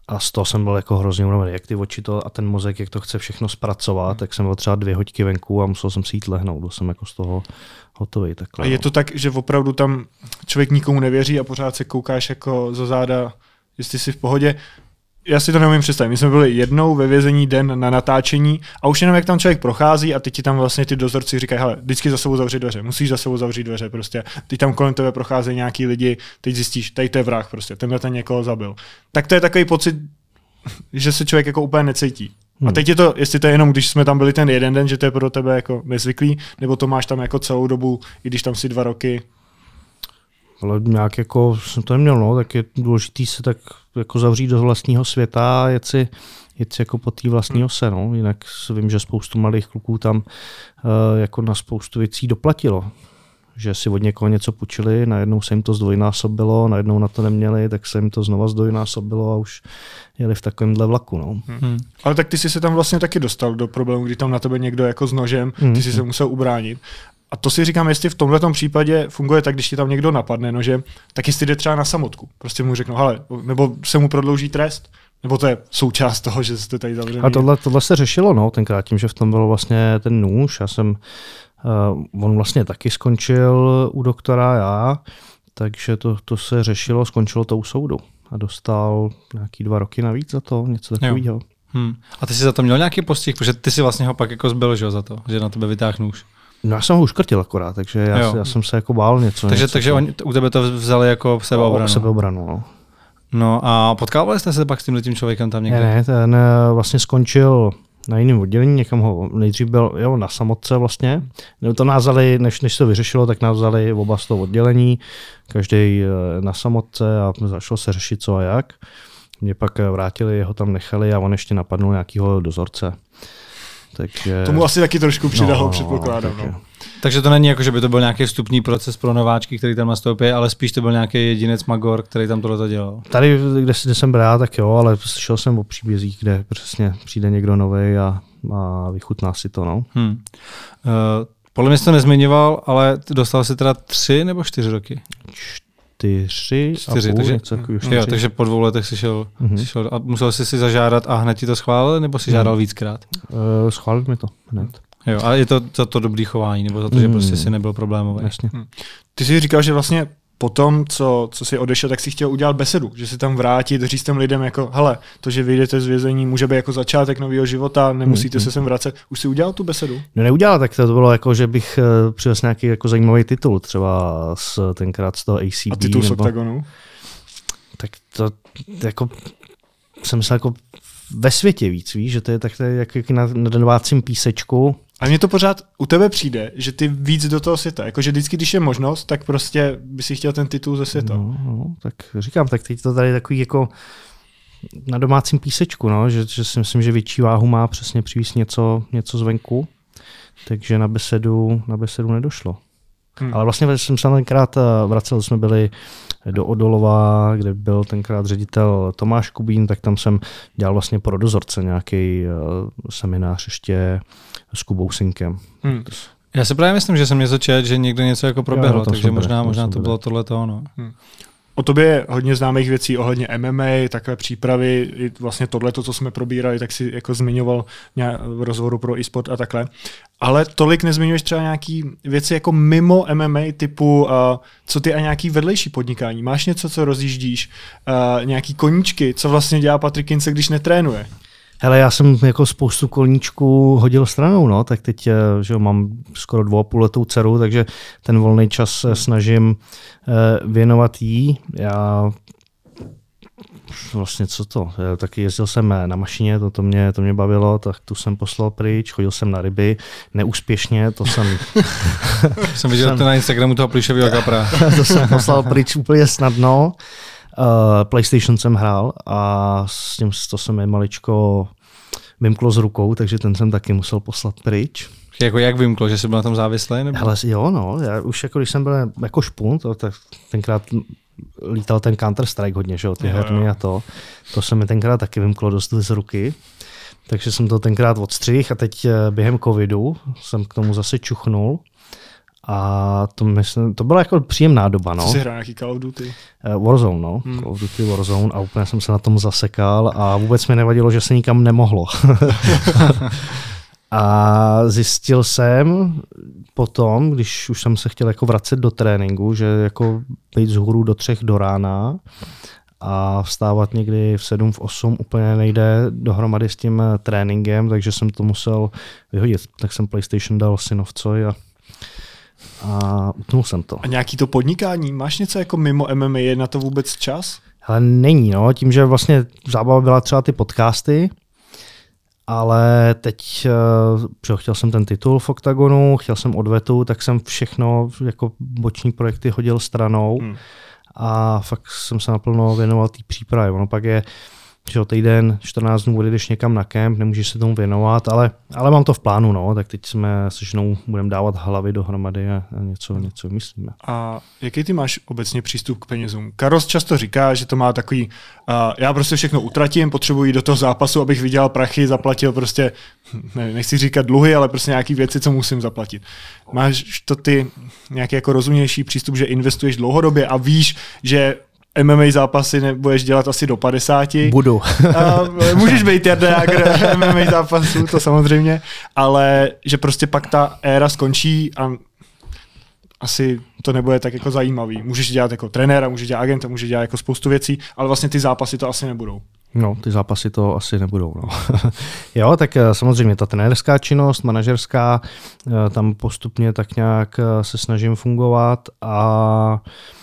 a z toho jsem byl jako hrozně unavený, jak ty oči to a ten mozek, jak to chce všechno zpracovat, tak jsem byl třeba dvě hoďky venku a musel jsem si jít lehnout, byl jsem jako z toho hotový. Takhle, A je no. to tak, že opravdu tam člověk nikomu nevěří a pořád se koukáš jako za záda, jestli jsi v pohodě. Já si to neumím představit. My jsme byli jednou ve vězení den na natáčení a už jenom jak tam člověk prochází a teď ti tam vlastně ty dozorci říkají, hele, vždycky za sebou zavřít dveře, musíš za sebou zavřít dveře, prostě. Teď tam kolem tebe procházejí nějaký lidi, teď zjistíš, tady to je vrah, prostě, tenhle ten někoho zabil. Tak to je takový pocit, že se člověk jako úplně necítí. A Hmm. teď je to, jestli to je jenom, když jsme tam byli ten jeden den, že to je pro tebe jako nezvyklý, nebo to máš tam jako celou dobu, i když tam si dva roky. Ale nějak jako jsem to neměl, no, tak je důležité se tak jako zavřít do vlastního světa a jet si, jet si jako po té vlastní ose, no. Jinak s- vím, že spoustu mladých kluků tam uh, jako na spoustu věcí doplatilo. Že si od někoho něco půjčili, najednou se jim to zdvojnásobilo, najednou na to neměli, tak se jim to znova zdvojnásobilo a už jeli v takovémhle vlaku, no. Hmm. Ale tak ty jsi se tam vlastně taky dostal do problému, kdy tam na tebe někdo jako s nožem, Mm. ty jsi se musel ubránit. A to si říkám, jestli v tomhle případě funguje tak, když ti tam někdo napadne nožem, tak jestli jde třeba na samotku. Prostě mu řeknu, hele, nebo se mu prodlouží trest, nebo to je součást toho, že jste tady zavřený. A tohle, tohle se řešilo, no, tenkrát tím, že v tom byl vlastně ten nůž. Já jsem, uh, on vlastně taky skončil u doktora, já, takže to, to se řešilo, skončilo to u soudu. A dostal nějaký dva roky navíc za to, něco takového. Hmm. A ty jsi za to měl nějaký postih, protože ty si vlastně ho pak jako zbyl, že jo, za to, že na tebe vytáhl nůž. No já jsem ho uškrtil akorát, takže já, Jo. já jsem se jako bál něco. takže něco, takže co- oni, u tebe to vzali jako sebeobranu. Sebeobranu, no. No a potkávali jste se pak s tímhle tím člověkem tam někde? Ne, ne, ten eh, vlastně skončil na jiném oddělení, někam ho nejdřív byl jo, na samotce vlastně. No, to nás vzali, než, než se to vyřešilo, tak nás vzali oba z toho oddělení, každý na samotce a začalo se řešit co a jak. Mě pak eh, vrátili, ho tam nechali a on ještě napadnul nějakého dozorce. Takže, Tomu asi taky trošku přidalo, no, předpokládám. takže- No. Takže to není jako, že by to byl nějaký vstupní proces pro nováčky, který tam nastoupí, ale spíš to byl nějaký jedinec Magor, který tam tohle dělal. Tady, kde, kde jsem byl já, tak jo, ale slyšel jsem o příbězích, kde přesně přijde někdo nový a, a vychutná si to. No. Hmm. Uh, podle mě jsi to nezmiňoval, ale dostal si teda tři nebo čtyři roky? Čtyři, čtyři a půl, takže, něco takového, jo, takže po dvou letech jsi šel, mm-hmm. jsi šel a musel jsi si zažádat a hned ti to schválil, nebo si žádal mm. víckrát? Uh, schválil mi to hned. Jo, a je to za to dobrý chování, nebo za to, že mm. prostě si nebyl problémový? Jasně. Hmm. Ty jsi říkal, že vlastně potom, co, co si odešel, tak si chtěl udělat besedu, že si tam vrátit, říct těm lidem jako, hele, to, že vyjdete z vězení, může být jako začátek nového života, nemusíte hmm. se sem vracet. Už si udělal tu besedu? No neudělal, tak to bylo jako, že bych uh, přivez nějaký jako zajímavý titul, třeba z, tenkrát z toho ACB. A titul nebo... z Octagonu? Tak to jako jsem se jako ve světě víc, víš, že to je tak to je jak na, na domácím písečku, a mně to pořád u tebe přijde, že ty víc do toho světa. Jakože vždycky, když je možnost, tak prostě by si chtěl ten titul ze světa. No, no, tak říkám, tak teď to tady takový jako na domácím písečku, no, že, že si myslím, že větší váhu má přesně přivést něco, něco zvenku, takže na besedu, na besedu nedošlo. Hmm. Ale vlastně jsem se tenkrát eh, vracel, jsme byli do Odolova, kde byl tenkrát ředitel Tomáš Kubín, tak tam jsem dělal vlastně pro dozorce nějaký uh, seminář ještě s Kubou Synkem. Hmm. Já si právě myslím, že jsem něco čet, že někdo něco jako proběhlo, jo, takže možná, možná to bylo tohle to ono. Hmm. O tobě je hodně známých věcí ohledně MMA, takové přípravy, i vlastně tohle, co jsme probírali, tak si jako zmiňoval v rozhovoru pro eSport a takhle. Ale tolik nezmiňuješ třeba nějaký věci jako mimo MMA, typu uh, co ty a nějaký vedlejší podnikání. Máš něco, co rozjíždíš? Uh, nějaký koníčky, co vlastně dělá Patrik Kince, když netrénuje? Hele, já jsem jako spoustu kolníčků hodil stranou, no, tak teď eh, že mám skoro dvou a půl letou dceru, takže ten volný čas snažím eh, věnovat jí. Já vlastně co to, já taky jezdil jsem na mašině, to, to, mě, to mě bavilo, tak tu jsem poslal pryč, chodil jsem na ryby, neúspěšně, to jsem... jsem viděl jsem, to na Instagramu toho plišového kapra. to jsem poslal pryč úplně snadno. Uh, PlayStation jsem hrál a s tím to se mi maličko vymklo z rukou, takže ten jsem taky musel poslat pryč. Jako jak vymklo, že jsi byl na tom závislý? Nebo? Hele, jo, no, já už jako když jsem byl jako špunt, to, tak tenkrát lítal ten Counter-Strike hodně, že jo, ty herny a to. To se mi tenkrát taky vymklo dost z ruky. Takže jsem to tenkrát odstřih a teď eh, během covidu jsem k tomu zase čuchnul a to, myslím, to byla jako příjemná doba. No. Jsi hrál nějaký Call of Duty? Uh, Warzone, no. Hmm. Call of Duty Warzone a úplně jsem se na tom zasekal a vůbec mi nevadilo, že se nikam nemohlo. a zjistil jsem potom, když už jsem se chtěl jako vracet do tréninku, že jako být z hůru do třech do rána a vstávat někdy v 7, v 8 úplně nejde dohromady s tím tréninkem, takže jsem to musel vyhodit. Tak jsem PlayStation dal synovcovi a a utnul jsem to. A nějaký to podnikání? Máš něco jako mimo MMA? Je na to vůbec čas? Ale není, no. Tím, že vlastně zábava byla třeba ty podcasty, ale teď uh, chtěl jsem ten titul v Octagonu, chtěl jsem odvetu, tak jsem všechno jako boční projekty hodil stranou hmm. a fakt jsem se naplno věnoval té přípravě. Ono pak je uh, že týden, 14 dnů odjedeš někam na kemp, nemůžeš se tomu věnovat, ale, ale mám to v plánu, no, tak teď jsme se ženou budeme dávat hlavy dohromady a, a něco, něco myslíme. A jaký ty máš obecně přístup k penězům? Karos často říká, že to má takový, uh, já prostě všechno utratím, potřebuji do toho zápasu, abych vydělal prachy, zaplatil prostě, ne, nechci říkat dluhy, ale prostě nějaké věci, co musím zaplatit. Máš to ty nějaký jako rozumnější přístup, že investuješ dlouhodobě a víš, že MMA zápasy nebudeš dělat asi do 50. Budu. a, můžeš být Jardeágr MMA zápasů, to samozřejmě, ale že prostě pak ta éra skončí a asi to nebude tak jako zajímavý. Můžeš dělat jako trenéra, můžeš dělat agenta, můžeš dělat jako spoustu věcí, ale vlastně ty zápasy to asi nebudou. No, ty zápasy to asi nebudou. No. jo, tak eh, samozřejmě ta trenérská činnost, manažerská, eh, tam postupně tak nějak eh, se snažím fungovat a Uh,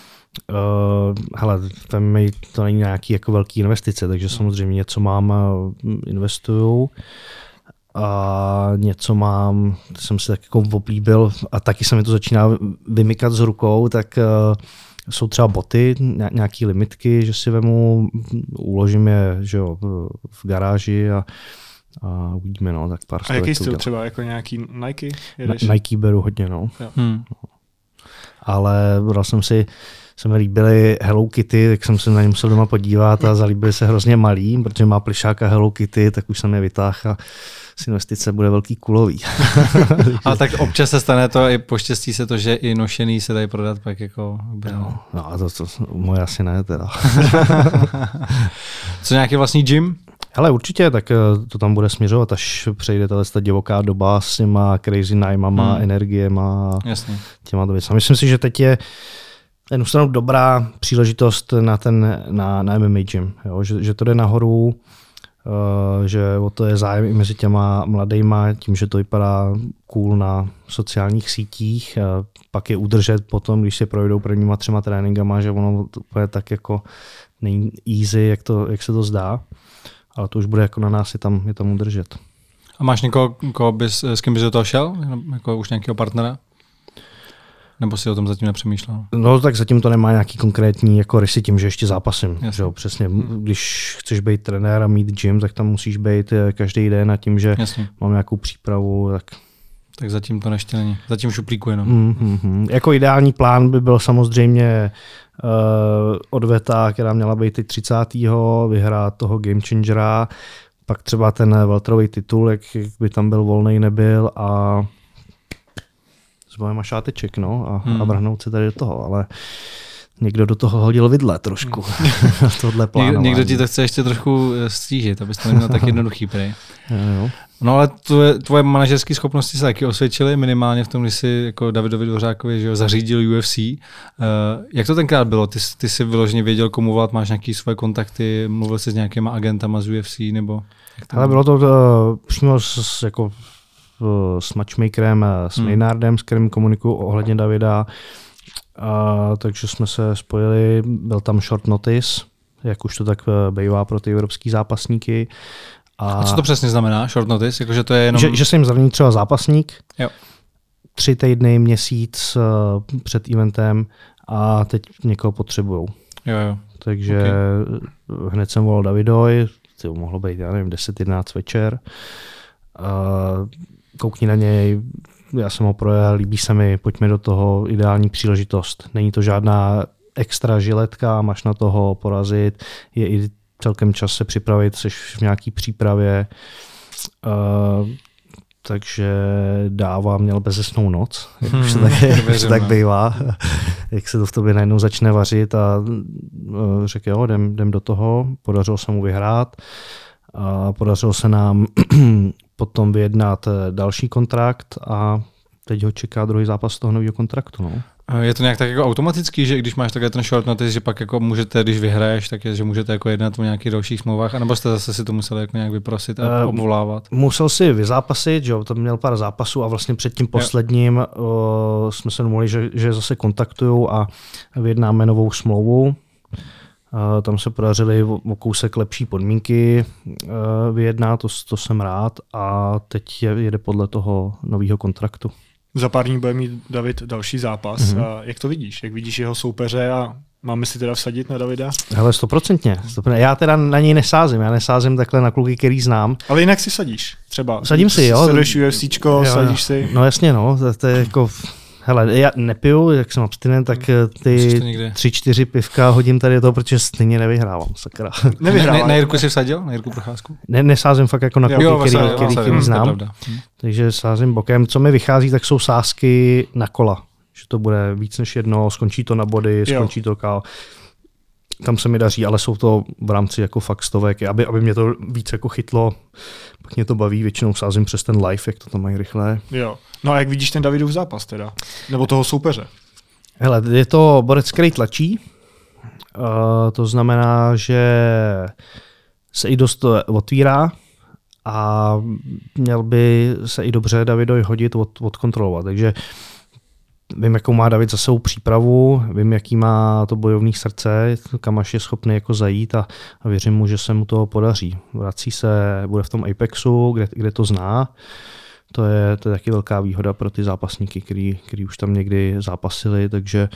hele, tam to není nějaký jako velký investice, takže samozřejmě něco mám, investuju a něco mám, jsem si tak jako oblíbil a taky se mi to začíná vymykat z rukou, tak uh, jsou třeba boty, nějaký limitky, že si vemu, uložím je že jo, v garáži a a uvidíme, no, tak pár A jaký to styl udělám. třeba, jako nějaký Nike? Na, Jedeš? Nike beru hodně, no. Hmm. Ale bral jsem si, se mi líbily Hello Kitty, tak jsem se na ně musel doma podívat a zalíbily se hrozně malý, protože má plišáka Hello Kitty, tak už jsem je vytáhl a z investice bude velký kulový. Ale tak občas se stane to, i poštěstí se to, že i nošený se dají prodat pak jako... No. No a to, to, moje asi ne teda. Co nějaký vlastní gym? Hele, určitě, tak eh, to tam bude směřovat, až přejde ta divoká doba s těma crazy najmama, Hmm. energiema, Jasně. těma to věcmi. Myslím si, že teď je na jednu stranu dobrá příležitost na ten na, na MMA gym, jo? Že, že to jde nahoru, uh, že o to je zájem i mezi těma mladejma, tím, že to vypadá cool na sociálních sítích, uh, pak je udržet potom, když se projdou prvníma třema tréninkama, že ono to bude tak jako není easy, jak, to, jak se to zdá, ale to už bude jako na nás je tam, je tam udržet. A máš někoho, koho bys, s kým bys do toho šel? Jako už nějakého partnera? Nebo si o tom zatím nepřemýšlel? No tak zatím to nemá nějaký konkrétní jako rysy tím, že ještě zápasím. Jasně. Že jo, přesně. Když chceš být trenér a mít gym, tak tam musíš být eh, každý den a tím, že Jasně. mám nějakou přípravu, tak Tak zatím to ještě není. Zatím šuplíku jenom. mm, mm, mm. Jako ideální plán by byl samozřejmě uh, odveta, která měla být teď 30. vyhrát toho Game Changera, pak třeba ten welterový titul, jak jak by tam byl volný nebyl a s bojem a šáteček, no, a, Hmm. hmm. a vrhnout se tady do toho, ale někdo do toho hodil vidle trošku. Tohle Někdo, plánování. někdo ti to chce ještě trochu eh, stížit, abys to neměl tak jednoduchý prej. Jo, jo. No ale tvoje, tvoje manažerské schopnosti se taky osvědčily, minimálně v tom, když jsi jako Davidovi Dvořákovi že jo, zařídil UFC. Uh, jak to tenkrát bylo? Ty, jsi- ty jsi vyloženě věděl, komu volat, máš nějaké svoje kontakty, mluvil jsi s nějakýma agentama z UFC, nebo Ale bylo to uh, přímo s, jako, s matchmakerem, uh, s Hmm. Maynardem, s kterým komunikuju ohledně Davida. A, takže jsme se spojili, byl tam short notice, jak už to tak uh, bývá pro ty evropský zápasníky. A, A co to přesně znamená, short notice? Jakože to je jenom... že, že jsem zraněný třeba zápasník, Jo. tři týdny, měsíc uh, před eventem a teď někoho potřebujou. Jo, jo. Takže okay. hned jsem volal Davidoj, to mohlo být, já nevím, 10-11 večer. A koukni na něj, já jsem ho projel, líbí se mi, pojďme do toho, ideální příležitost. Není to žádná extra žiletka, máš na toho porazit, je i celkem čas se připravit, jsi v nějaký přípravě. Uh, takže dává měl bezesnou noc, jak už to Hmm, tak, jak už tak no. bývá, jak se to v tobě najednou začne vařit a uh, řekl, jo, jdem, jdem do toho, podařilo se mu vyhrát a podařilo se nám potom vyjednat eh, další kontrakt a teď ho čeká druhý zápas toho nového kontraktu. No. Je to nějak tak jako automatický, že když máš takhle ten short notice, že pak jako můžete, když vyhraješ, tak je, že můžete jako jednat o nějakých dalších smlouvách, anebo jste zase si to museli jako nějak vyprosit a Eh, obvolávat? Musel si vyzápasit, že jo, tam měl pár zápasů a vlastně před tím posledním o, jsme se domluvili, že, že zase kontaktují a vyjednáme novou smlouvu. Tam se podařily o, kousek lepší podmínky eh, vyjednat, to, to jsem rád a teď je, jede podle toho nového kontraktu. Za pár dní bude mít David další zápas. Mhm. Mm-hmm. A jak to vidíš? Jak vidíš jeho soupeře a máme si teda vsadit na Davida? Hele, stoprocentně. Já teda na něj nesázím, já nesázím takhle na kluky, který znám. Ale jinak si sadíš třeba. Sadím si, jo. Sleduješ UFCčko, Jo, sadíš jo. si. No jasně, no, to, to je jako, hele, já nepiju, jak jsem abstinent, tak eh, ty tři, čtyři pivka hodím tady toho, protože stejně nevyhrávám, sakra. Nevyhrává. Na, na Jirku jsi vsadil? Na Jirku Procházku? Ne, nesázím fakt jako na kluky, Jo, který, který, který, to je znám, pravda. Hm. takže sázím bokem. Co mi vychází, tak jsou sázky na kola, že to bude víc než jedno, skončí to na body, Jo. skončí to KO. Tam se mi daří, ale jsou to v rámci jako fakt stovek, aby, aby mě to víc jako chytlo, pak mě to baví, většinou sázím přes ten live, jak to tam mají rychle. Jo. No a jak vidíš ten Davidův zápas teda? Nebo toho soupeře? Hele, je to borec, který tlačí. Uh, to znamená, že se i dost otvírá a měl by se i dobře Davidoj hodit, od, odkontrolovat. Takže vím, jakou má David za svou přípravu, vím, jaký má to bojovní srdce, kam až je schopný jako zajít a, a věřím mu, že se mu to podaří. Vrací se, bude v tom Apexu, kde, kde to zná. To je, to je taky velká výhoda pro ty zápasníky, který, který už tam někdy zápasili, takže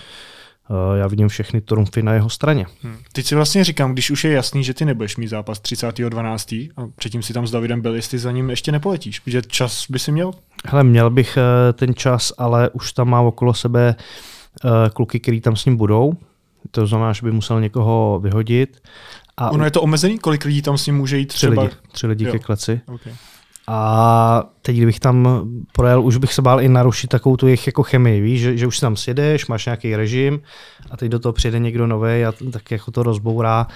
uh, já vidím všechny trumfy na jeho straně. Hmm. Teď si vlastně říkám, když už je jasný, že ty nebudeš mít zápas 30.12. a předtím si tam s Davidem byl, jestli za ním ještě nepoletíš, protože čas by si měl? Hele, měl bych uh, ten čas, ale už tam má okolo sebe uh, kluky, který tam s ním budou. To znamená, že by musel někoho vyhodit. A ono je to omezený? Kolik lidí tam s ním může jít třeba? Tři lidi, tři lidi ke kleci. Okay. A teď, kdybych tam projel, už bych se bál i narušit takovou tu jejich jako chemii, víš, že, že už tam sjedeš, máš nějaký režim a teď do toho přijde někdo nový a tak jako to rozbourá.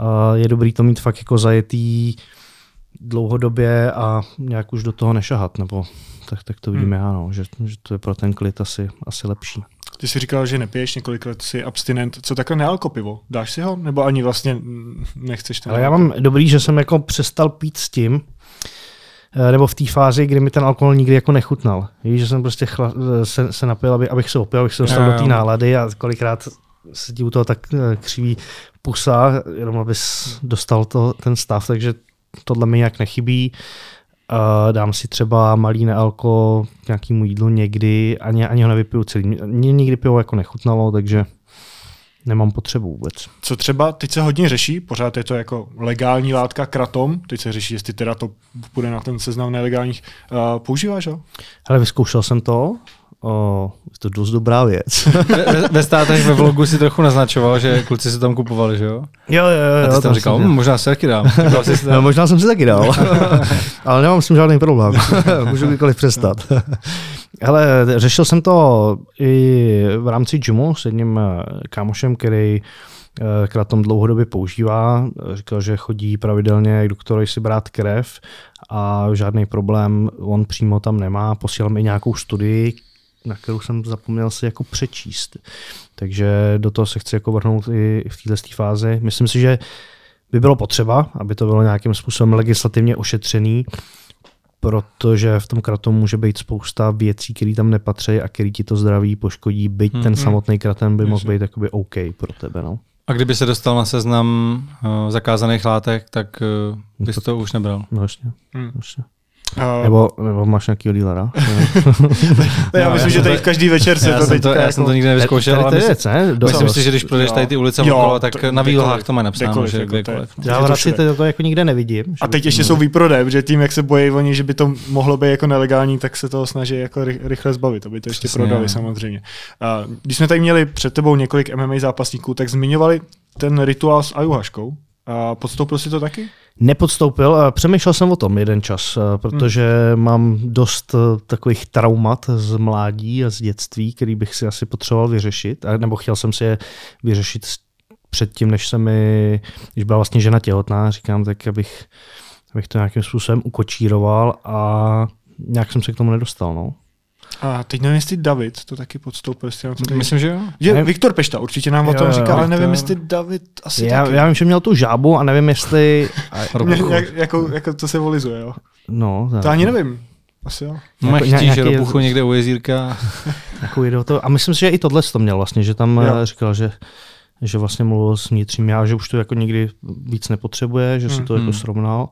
Uh, je dobrý to mít fakt jako zajetý dlouhodobě a nějak už do toho nešahat, nebo tak, tak to vidíme, hmm. ano, že, že to je pro ten klid asi, asi lepší. Ty jsi říkal, že nepiješ několik let, jsi abstinent. Co takhle nealko pivo? Dáš si ho? Nebo ani vlastně nechceš ten Ale já mám dobrý, že jsem jako přestal pít s tím, eh, nebo v té fázi, kdy mi ten alkohol nikdy jako nechutnal. Víš, že jsem prostě chla, eh, se, se napil, aby, abych se opil, abych se dostal no, do té nálady a kolikrát se ti u toho tak eh, křiví pusa, jenom abys dostal to, ten stav, takže tohle mi nějak nechybí. Uh, dám si třeba malý nealko k nějakému jídlu někdy, ani, ani ho nevypiju celý. Mně nikdy pivo jako nechutnalo, takže nemám potřebu vůbec. Co třeba, teď se hodně řeší, pořád je to jako legální látka kratom, teď se řeší, jestli teda to bude na ten seznam nelegálních. Uh, používáš ho? Ale vyzkoušel jsem to, O, je to dost dobrá věc. ve, ve státech ve vlogu si trochu naznačoval, že kluci si tam kupovali, že jo? Jo, jo, jo. A ty jsi tam říkal, hm, možná si taky dám. no, možná jsem si taky dal. Ale nemám s tím žádný problém. Můžu kdykoliv přestat. Ale řešil jsem to i v rámci gymu s jedním eh, kámošem, který eh, kratom dlouhodobě používá. Říkal, že chodí pravidelně k doktorovi si brát krev a žádný problém on přímo tam nemá. Posílal mi nějakou studii, na kterou jsem zapomněl si jako přečíst. Takže do toho se chci jako vrhnout i v této fázi. Myslím si, že by bylo potřeba, aby to bylo nějakým způsobem legislativně ošetřený, protože v tom kratomu může být spousta věcí, které tam nepatří a které ti to zdraví poškodí, byť hmm, ten hmm. samotný kratem by mohl být jakoby OK pro tebe. No. A kdyby se dostal na seznam uh, zakázaných látek, tak uh, bys to, to už nebral? No jasně. Hmm. jasně. Uh, nebo, nebo máš nějaký dílera? já no, myslím, že tady každý večer se to teď. Já jako... jsem to nikdy nevyzkoušel, ale myslím, myslím si, že když projdeš tady ty ulice okolo, tak na výlohách to má napsáno, že kdekoliv. Já vlastně to, to jako nikde nevidím. A teď ještě jsou výprodej, protože tím, jak se bojí oni, že by to mohlo být jako nelegální, tak se toho snaží jako rychle zbavit, aby to ještě prodali samozřejmě. Když jsme tady měli před tebou několik MMA zápasníků, tak zmiňovali ten rituál s ajuhaškou. A podstoupil si to taky? Nepodstoupil. Přemýšlel jsem o tom jeden čas, eh, protože hmm. mám dost eh, takových traumat z mládí a z dětství, který bych si asi potřeboval vyřešit, nebo chtěl jsem si je vyřešit předtím, než se mi, když byla vlastně žena těhotná, říkám, tak abych, abych to nějakým způsobem ukočíroval a nějak jsem se k tomu nedostal. No. A teď nevím, jestli David to taky podstoupil. Jestli to tady... Myslím, že jo. Že ne... Viktor Pešta určitě nám jo, o tom říká, ale nevím, jestli David asi já, taky. Já vím, že měl tu žábu a nevím, jestli... jak, jako, jako to se volizuje, jo. No, tak. To ani nevím. Asi jo. No, jako, chytíš nějaký, ropuchu někde u jezírka. jako to. A myslím si, že i tohle to měl vlastně, že tam jo. Eh, říkal, že že vlastně mluvil s vnitřím já, že už to jako nikdy víc nepotřebuje, že si to mm. jako srovnal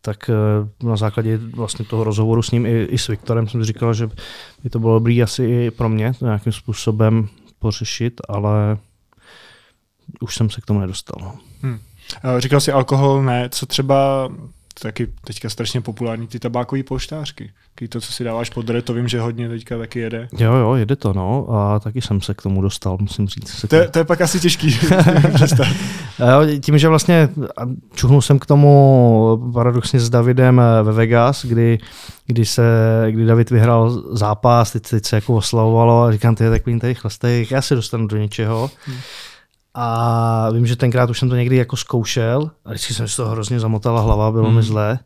tak eh, na základě vlastně toho rozhovoru s ním i, i s Viktorem jsem říkal, že by to bylo dobré asi i pro mě to nějakým způsobem pořešit, ale už jsem se k tomu nedostal. Hmm. Říkal jsi alkohol, ne, co třeba taky teďka strašně populární ty tabákové polštářky. Taky to, co si dáváš pod to vím, že hodně teďka taky jede. Jo, jo, jede to, no. A taky jsem se k tomu dostal, musím říct. To, je, to je pak asi těžký Tím, že vlastně čuhnul jsem k tomu paradoxně s Davidem eh, ve Vegas, kdy, kdy, se, kdy David vyhrál zápas, teď, teď se jako oslavovalo a říkám, ty je takový tady chlastej, já se dostanu do něčeho. Hmm. A vím, že tenkrát už jsem to někdy jako zkoušel a vždycky jsem si to hrozně zamotala hlava, bylo hmm. mi zlé.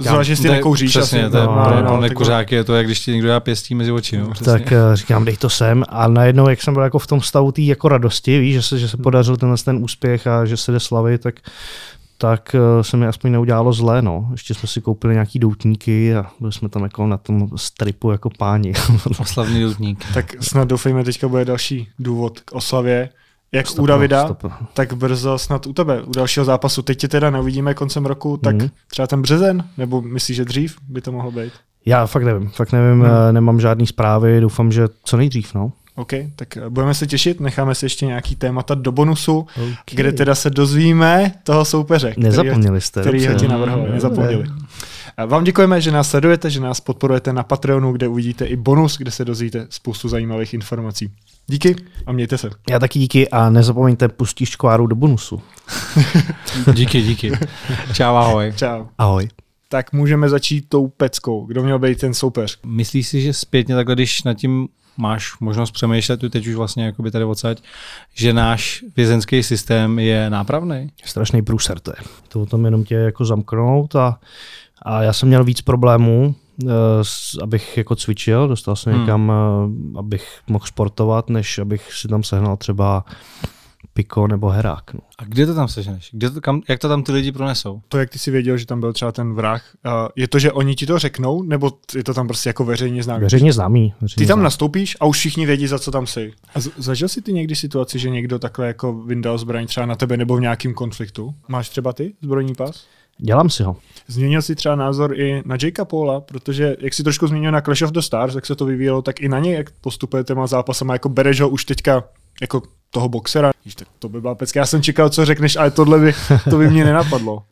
Říkám, že si nekouříš. Přesně, to je, no, no, no, je to, jak když ti někdo dá pěstí mezi oči. No, tak uh, říkám, dej to sem. A najednou, jak jsem byl jako v tom stavu té jako radosti, víš, že se, že se podařil tenhle ten úspěch a že se jde slavit, tak tak uh, se mi aspoň neudělalo zlé, no. Ještě jsme si koupili nějaký doutníky a byli jsme tam jako na tom stripu jako páni. Oslavný doutník. tak snad doufejme, teďka bude další důvod k oslavě jak stop, u Davida, stop. tak brzo snad u tebe, u dalšího zápasu. Teď tě teda neuvidíme koncem roku, tak mm. třeba ten březen, nebo myslíš, že dřív by to mohlo být? Já fakt nevím, fakt nevím, hmm. nemám žádný zprávy, doufám, že co nejdřív, no. OK, tak eh, budeme se těšit, necháme si ještě nějaký témata do bonusu, Okay. kde teda se dozvíme toho soupeře. který- Nezapomněli jste. který ho ti navrhl, nezapomněli. Vám děkujeme, že nás sledujete, že nás podporujete na Patreonu, kde uvidíte i bonus, kde se dozvíte spoustu zajímavých informací. Díky a mějte se. Já taky díky a nezapomeňte pustit škváru do bonusu. Díky, díky. Čau, ahoj. Čau. Ahoj. Tak můžeme začít tou peckou. Kdo měl být ten soupeř? Myslíš si, že zpětně takhle, když nad tím máš možnost přemýšlet, tu teď už vlastně jakoby tady odsaď, že náš vězenský systém je nápravný? Strašný průser to je. To o tom jenom tě jako zamknout a, a já jsem měl víc problémů, abych jako cvičil, dostal jsem Hmm. někam, eh, abych mohl sportovat, než abych si tam sehnal třeba piko nebo herák. No. A kde to tam seženeš? Kde to, kam, jak to tam ty lidi pronesou? To, jak ty si věděl, že tam byl třeba ten vrah, uh, je to, že oni ti to řeknou, nebo je to tam prostě jako veřejně známý? Veřejně známý. Veřejně Ty tam známý. nastoupíš a už všichni vědí, za co tam jsi. A z- zažil jsi ty někdy situaci, že někdo takhle jako vyndal zbraň třeba na tebe nebo v nějakém konfliktu? Máš třeba ty zbrojní pas? Dělám si ho. Změnil si třeba názor i na Jakea Paula, protože jak si trošku změnil na Clash of the Stars, jak se to vyvíjelo, tak i na něj, jak postupuje těma zápasama, jako bereš ho už teďka jako toho boxera. Tak to by byla pecka. Já jsem čekal, co řekneš, ale tohle by, to by mě nenapadlo.